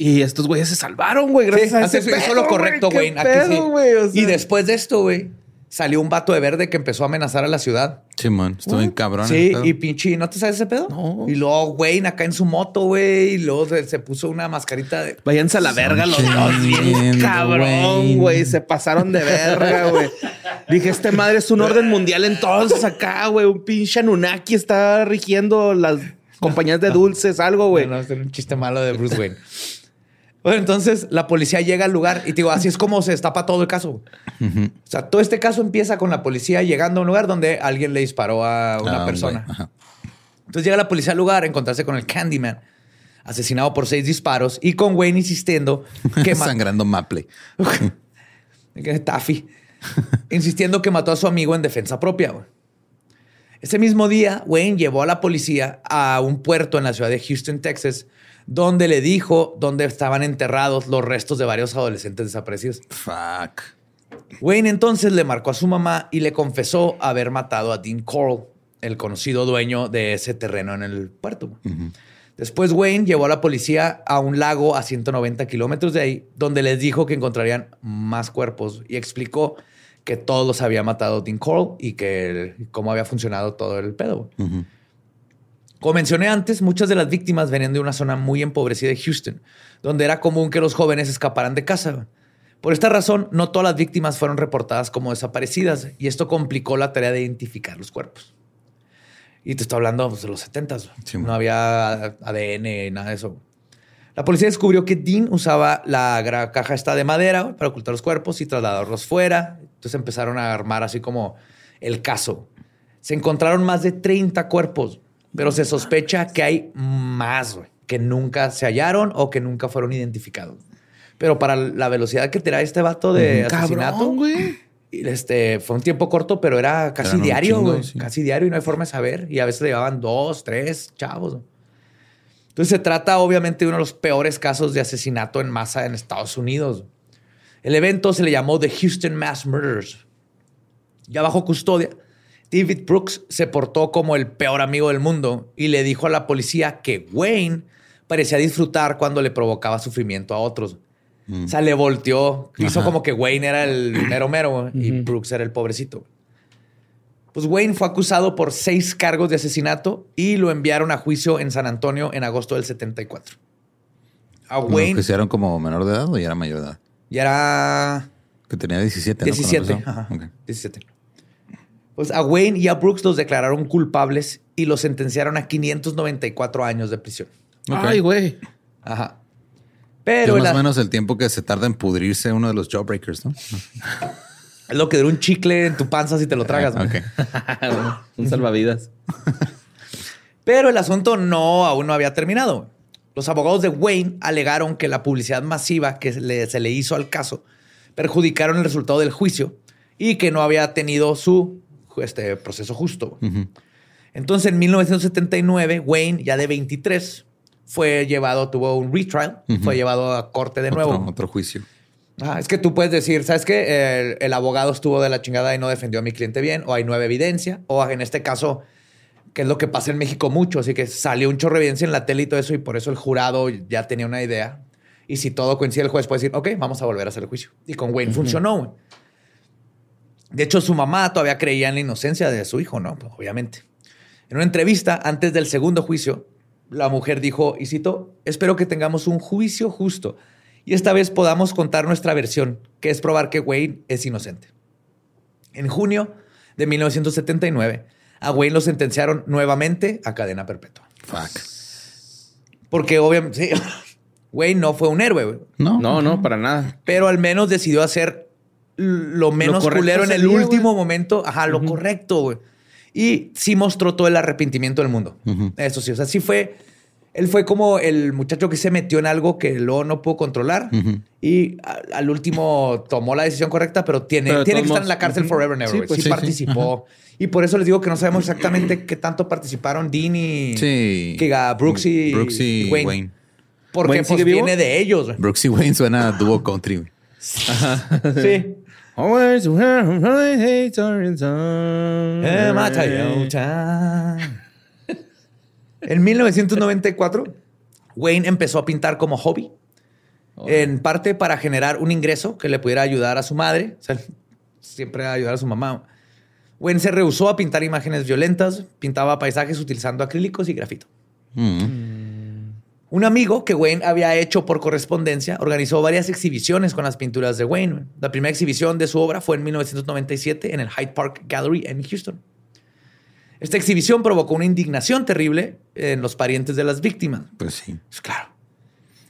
Y estos güeyes se salvaron, güey, Sí, gracias a hace- ese hizo lo pedo, correcto, güey. Wayne. ¿Qué Aquí sí. pedo, güey? O sea- Y después de esto, güey, salió un vato de verde que empezó a amenazar a la ciudad. Simón, estuvo bien cabrón. Sí, pedo. y pinche, ¿no te sabes ese pedo? No. Y luego Wayne acá en su moto, güey, y luego se, se puso una mascarita de. Váyanse a la verga los dos, bien cabrón, güey. Se pasaron de verga, *laughs* güey. Dije, este madre es un orden mundial entonces acá, güey. Un pinche Anunnaki está rigiendo las compañías de dulces, algo, güey. No, no, era un chiste malo de Bruce Wayne. Bueno, entonces la policía llega al lugar y te digo, así es como se destapa todo el caso. O sea, todo este caso empieza con la policía llegando a un lugar donde alguien le disparó a una Ah, persona. ajá. Entonces llega la policía al lugar a encontrarse con el Candyman, asesinado por seis disparos y con Wayne insistiendo que Sangrando Maple. *laughs* Taffy, *laughs* insistiendo que mató a su amigo en defensa propia. Ese mismo día, Wayne llevó a la policía a un puerto en la ciudad de Houston, Texas, donde le dijo dónde estaban enterrados los restos de varios adolescentes desaparecidos. Fuck. Wayne entonces le marcó a su mamá y le confesó haber matado a Dean Coral, el conocido dueño de ese terreno en el puerto. Después Wayne llevó a la policía a un lago a 190 kilómetros de ahí, donde les dijo que encontrarían más cuerpos y explicó que todos los había matado Dean Coral y que cómo había funcionado todo el pedo. Como mencioné antes, muchas de las víctimas venían de una zona muy empobrecida de Houston, donde era común que los jóvenes escaparan de casa. Por esta razón, no todas las víctimas fueron reportadas como desaparecidas y esto complicó la tarea de identificar los cuerpos. Y te estoy hablando pues, de los 70 Sí, no había ADN, nada de eso. La policía descubrió que Dean usaba la caja esta de madera para ocultar los cuerpos y trasladarlos fuera. Entonces empezaron a armar así como el caso. Se encontraron más de 30 cuerpos, pero se sospecha que hay más güey, que nunca se hallaron o que nunca fueron identificados. Pero para la velocidad que trae este vato de asesinato, güey. este fue un tiempo corto, pero era casi Eran diario, güey. sí. Casi diario y no hay forma de saber. Y a veces le llevaban dos, tres chavos. Entonces se trata obviamente de uno de los peores casos de asesinato en masa en Estados Unidos. El evento se le llamó The Houston Mass Murders. Ya bajo custodia, David Brooks se portó como el peor amigo del mundo y le dijo a la policía que Wayne parecía disfrutar cuando le provocaba sufrimiento a otros. O sea, le volteó, hizo Ajá. como que Wayne era el *clears throat* mero mero y. Brooks era el pobrecito. Pues Wayne fue acusado por seis cargos de asesinato y lo enviaron a juicio en San Antonio en agosto del 74. A Wayne que se eran como menor de edad o ya era mayor de edad. ya era Que tenía 17. ¿no? Cuando 17. empezó. ajá, Ok. 17. Pues a Wayne y a Brooks los declararon culpables y los sentenciaron a 594 años de prisión. Ay, güey. Ajá. Es Pero más la- o menos el tiempo que se tarda en pudrirse uno de los jawbreakers, ¿no? es lo que dura un chicle en tu panza si te lo tragas. güey. Ok. *laughs* Un salvavidas. Pero el asunto no aún no había terminado. Los abogados de Wayne alegaron que la publicidad masiva que se le, se le hizo al caso perjudicaron el resultado del juicio y que no había tenido su este, proceso justo. Entonces, en 1979, Wayne, ya de 23, fue llevado, tuvo un retrial, fue llevado a corte de nuevo. Otro, otro juicio. Ajá, es que tú puedes decir, ¿sabes qué? El, el abogado estuvo de la chingada y no defendió a mi cliente bien, o hay nueva evidencia, o en este caso, que es lo que pasa en México mucho. Así que salió un chorro de evidencia en la tele y todo eso, y por eso el jurado ya tenía una idea. Y si todo coincide, el juez puede decir, ok, vamos a volver a hacer el juicio. Y con Wayne funcionó. De hecho, su mamá todavía creía en la inocencia de su hijo, ¿no? Pues, obviamente. En una entrevista antes del segundo juicio, la mujer dijo, y cito, espero que tengamos un juicio justo y esta vez podamos contar nuestra versión, que es probar que Wayne es inocente. En junio de 1979, a Wayne lo sentenciaron nuevamente a cadena perpetua. Fuck. Porque obviamente, *laughs* sí, Wayne no fue un héroe, güey, No, No, no, para nada. pero al menos decidió hacer lo menos culero en el último momento. Ajá, lo correcto, güey. Y sí mostró todo el arrepentimiento del mundo. Eso sí, o sea, sí fue. Él fue como el muchacho que se metió en algo que luego no pudo controlar Ujú. y a- al último tomó la decisión correcta, pero tiene, Pero tiene que estar en la cárcel forever and ever. Sí, pues sí, sí, sí. participó. Y por eso les digo que no sabemos exactamente qué tanto participaron Dean y, Sí. que a Brooks y, Brooks y y Wayne. Wayne. Porque ¿Wayne pues, viene de ellos. Brooks y Wayne suena a dúo country. güey. Sí. Always Eh. *laughs* En 1994, Wayne empezó a pintar como hobby, en parte para generar un ingreso que le pudiera ayudar a su madre, o sea, siempre ayudar a su mamá. Wayne se rehusó a pintar imágenes violentas, pintaba paisajes utilizando acrílicos y grafito. Mm. Un amigo que Wayne había hecho por correspondencia organizó varias exhibiciones con las pinturas de Wayne. La primera exhibición de su obra fue en 1997 en el Hyde Park Gallery en Houston. Esta exhibición provocó una indignación terrible en los parientes de las víctimas. Pues sí. Pues claro.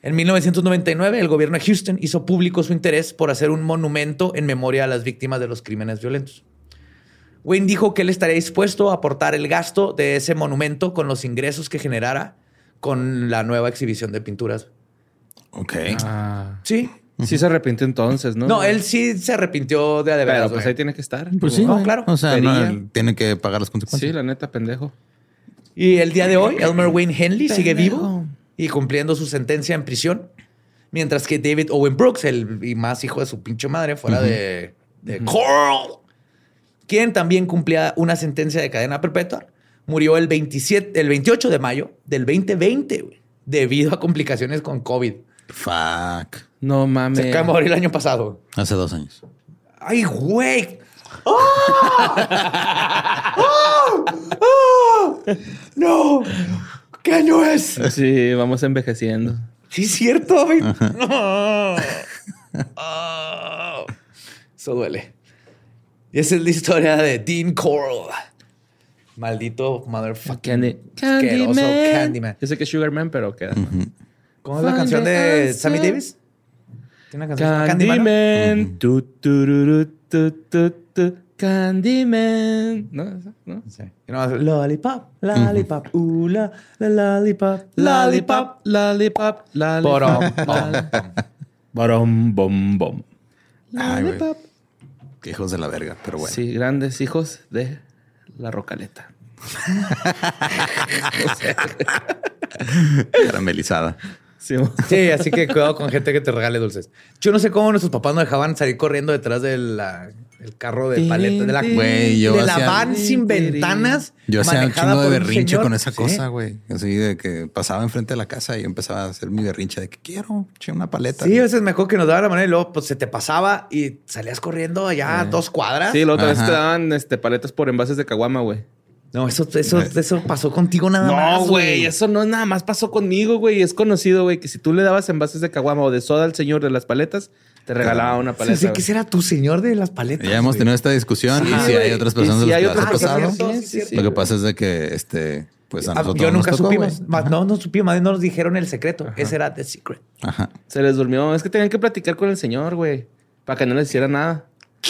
En 1999, el gobierno de Houston hizo público su interés por hacer un monumento en memoria a las víctimas de los crímenes violentos. Wayne dijo que él estaría dispuesto a aportar el gasto de ese monumento con los ingresos que generara con la nueva exhibición de pinturas. Ok. Ah. Sí. Sí se arrepintió entonces, ¿no? No, él sí se arrepintió de de Pero veras, pues güey. ahí tiene que estar. Pues sí. No, claro. O sea, no, tiene que pagar las Sí, consecuencias. la neta, pendejo. Y el día de hoy, Elmer Wayne Henley sigue vivo y cumpliendo su sentencia en prisión, mientras que David Owen Brooks, el y más hijo de su pinche madre, fuera de, de Coral, quien también cumplía una sentencia de cadena perpetua, murió el 27, el 28 de mayo del 2020, güey, debido a complicaciones con COVID. Fuck. No mames. Se acaba de morir el año pasado. Hace dos años. ¡Ay, güey! ¡Ah! *laughs* ¡Ah! ¡Ah! ¡No! ¿Qué año es? Sí, vamos envejeciendo. Sí, es cierto, güey. *laughs* No. Ah. Eso duele. Y esa es la historia de Dean Coral. Maldito motherfucking Candy. asqueroso Candyman. Candyman. Yo sé que es Sugarman, pero queda. ¿Cómo es la canción de Sammy Davis? ¿Tiene una canción Candyman? ¿no? Candyman. Tu, tururu, tu, tu, tu, Candyman. ¿No? ¿Esa? ¿No? Sí. Y nomás, Lollipop, lollipop, uh, la, la, lollipop, lollipop. Lollipop. Lollipop. Porom, Lollipop. pom. *laughs* Borom, bom, bom. Ay, güey. Lollipop. Qué hijos de la verga, pero bueno. Sí, grandes hijos de la rocaleta. *laughs* Caramelizada. Sí. Sí, así que cuidado con gente que te regale dulces. Yo no sé cómo nuestros papás nos dejaban salir corriendo detrás del carro de paleta, de la, Güey, yo de la hacía- van sin ventanas. Yo hacía un manejada chingo de por un berrinche señor. con esa Sí. cosa, güey. Así de que pasaba enfrente de la casa y yo empezaba a hacer mi berrinche de que quiero che, una paleta. Sí, a veces me acuerdo que nos daba la manera y luego pues, se te pasaba y salías corriendo allá a dos cuadras. Sí, la otra vez te daban este, paletas por envases de caguama, güey. No, eso, eso, eso pasó contigo nada más. No, güey, eso no nada más pasó conmigo, güey. Es conocido, güey, que si tú le dabas envases de caguama o de soda al señor de las paletas, te regalaba una Sí, paleta. sí, güey. que será tu señor de las paletas. Ya hemos tenido esta discusión Sí, y si hay otras personas sí de hay otras personas. pasado. Sí, sí, sí, Lo que pasa es de que este, pues a Ah, nosotros yo nos nunca tocó, supimos. Más, No, no supimos. Más bien nos dijeron el secreto. Ese era The Secret. Ajá. Se les durmió. Es que tenían que platicar con el señor, güey. Para que no les hiciera nada. *laughs*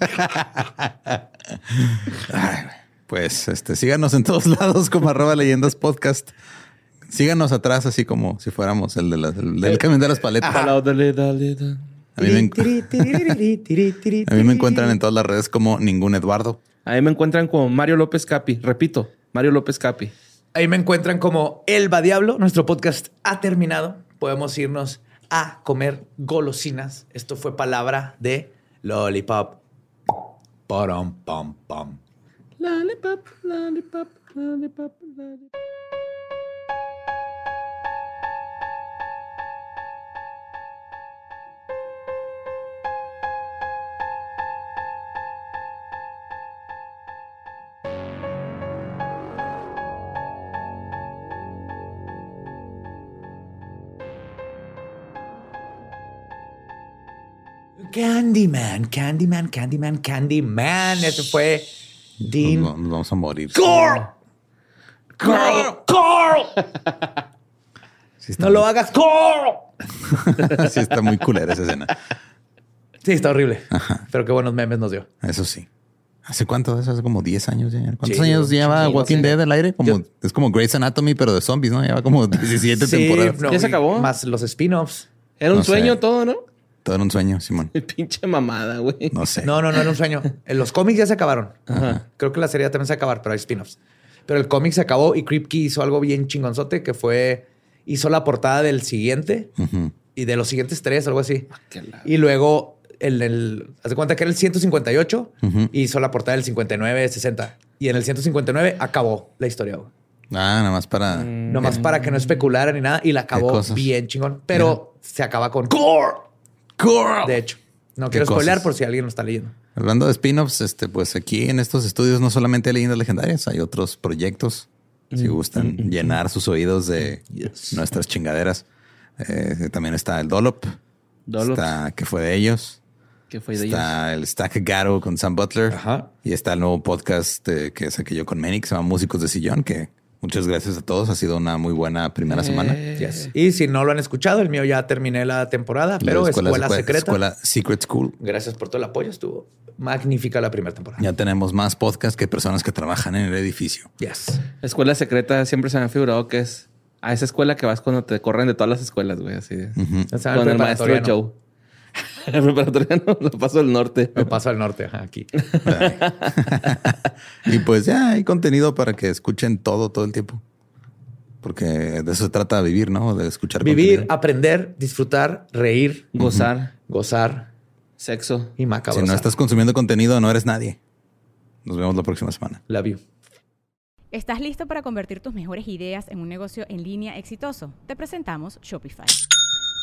*laughs* Ay, güey. Pues este, síganos en todos *laughs* lados como arroba leyendas podcast. Síganos atrás así como si fuéramos el, de las- el del camión de las paletas. A mí, me, en- a mí me encuentran en todas las redes como ningún Eduardo. Ahí me encuentran como Mario López Capi. Repito, Mario López Capi. Ahí me encuentran como Elba Diablo. Nuestro podcast ha terminado. Podemos irnos a comer golosinas. Esto fue palabra de Lollipop. Param, pam, pam. Lollipop, lollipop, lollipop, lollipop. Candyman, Candyman, Candyman, Candyman. Ese fue Dean. Nos, nos vamos a morir. ¡Carl! ¡Carl! ¡Carl! Sí está, ¡No lo hagas, Carl! *laughs* sí está muy culera esa escena. Sí, está horrible. Pero qué buenos memes nos dio. Eso sí. ¿Hace cuánto? Eso hace como 10 años ya. ¿Cuántos Sí, años lleva Walking sí. Dead al aire? Como, Yo- es como Grey's Anatomy, pero de zombies, ¿no? Lleva como *laughs* 17 Sí, temporadas. no, ¿Ya se acabó? Más los spin-offs. Era un No sé. sueño todo, ¿no? Todo en un sueño, Simón. *laughs* Pinche mamada, güey. No sé. No, no, no era un sueño. En los cómics ya se acabaron. Ajá. Creo que la serie también se acabar, pero hay spin-offs. Pero el cómic se acabó y Kripke hizo algo bien chingonzote que fue... Hizo la portada del siguiente y de los siguientes tres, algo así. la- Y luego el, el haz de cuenta que era el 158 Ujú. y hizo la portada del 59, 60. Y en el 159 acabó la historia. güey. Ah, nada más para. Nomás para que no especulara ni nada. Y la acabó bien chingón. Pero se acaba con core. De hecho, no quiero spoilear cosas. por si alguien lo está leyendo. Hablando de spin-offs, este, pues aquí en estos estudios no solamente hay leyendas legendarias, hay otros proyectos. Si gustan llenar sus oídos de nuestras chingaderas. Eh, también está el Dolop. Dolop. Está que fue de ellos. ¿Qué fue de ellos? Está el Stack Garo con Sam Butler. Ajá. Y está el nuevo podcast eh, que saqué yo con Manny, que se llama Músicos de Sillón, que muchas gracias a todos. Ha sido una muy buena primera Eh. semana. Yes. Y si no lo han escuchado, el mío ya terminé la temporada, pero La Escuela, Escuela- Secreta. Escuela Secret School. Gracias por todo el apoyo. Estuvo magnífica la primera temporada. Ya tenemos más podcasts que personas que trabajan en el edificio. Yes. Escuela secreta siempre se me ha figurado que es a esa escuela que vas cuando te corren de todas las escuelas, güey. Así. O sea, Con el maestro preparatoriano. *laughs* Joe. el preparatoriano lo paso del norte. Me paso al norte, ajá, aquí. *laughs* y pues ya hay contenido para que escuchen todo, todo el tiempo. Porque de eso se trata vivir, ¿no? De escuchar Vivir, contenido. aprender, disfrutar, reír, Gozar, gozar sexo. y macabro. Si no estás consumiendo contenido, no eres nadie. Nos vemos la próxima semana. Love you. ¿Estás listo para convertir tus mejores ideas en un negocio en línea exitoso? Te presentamos Shopify.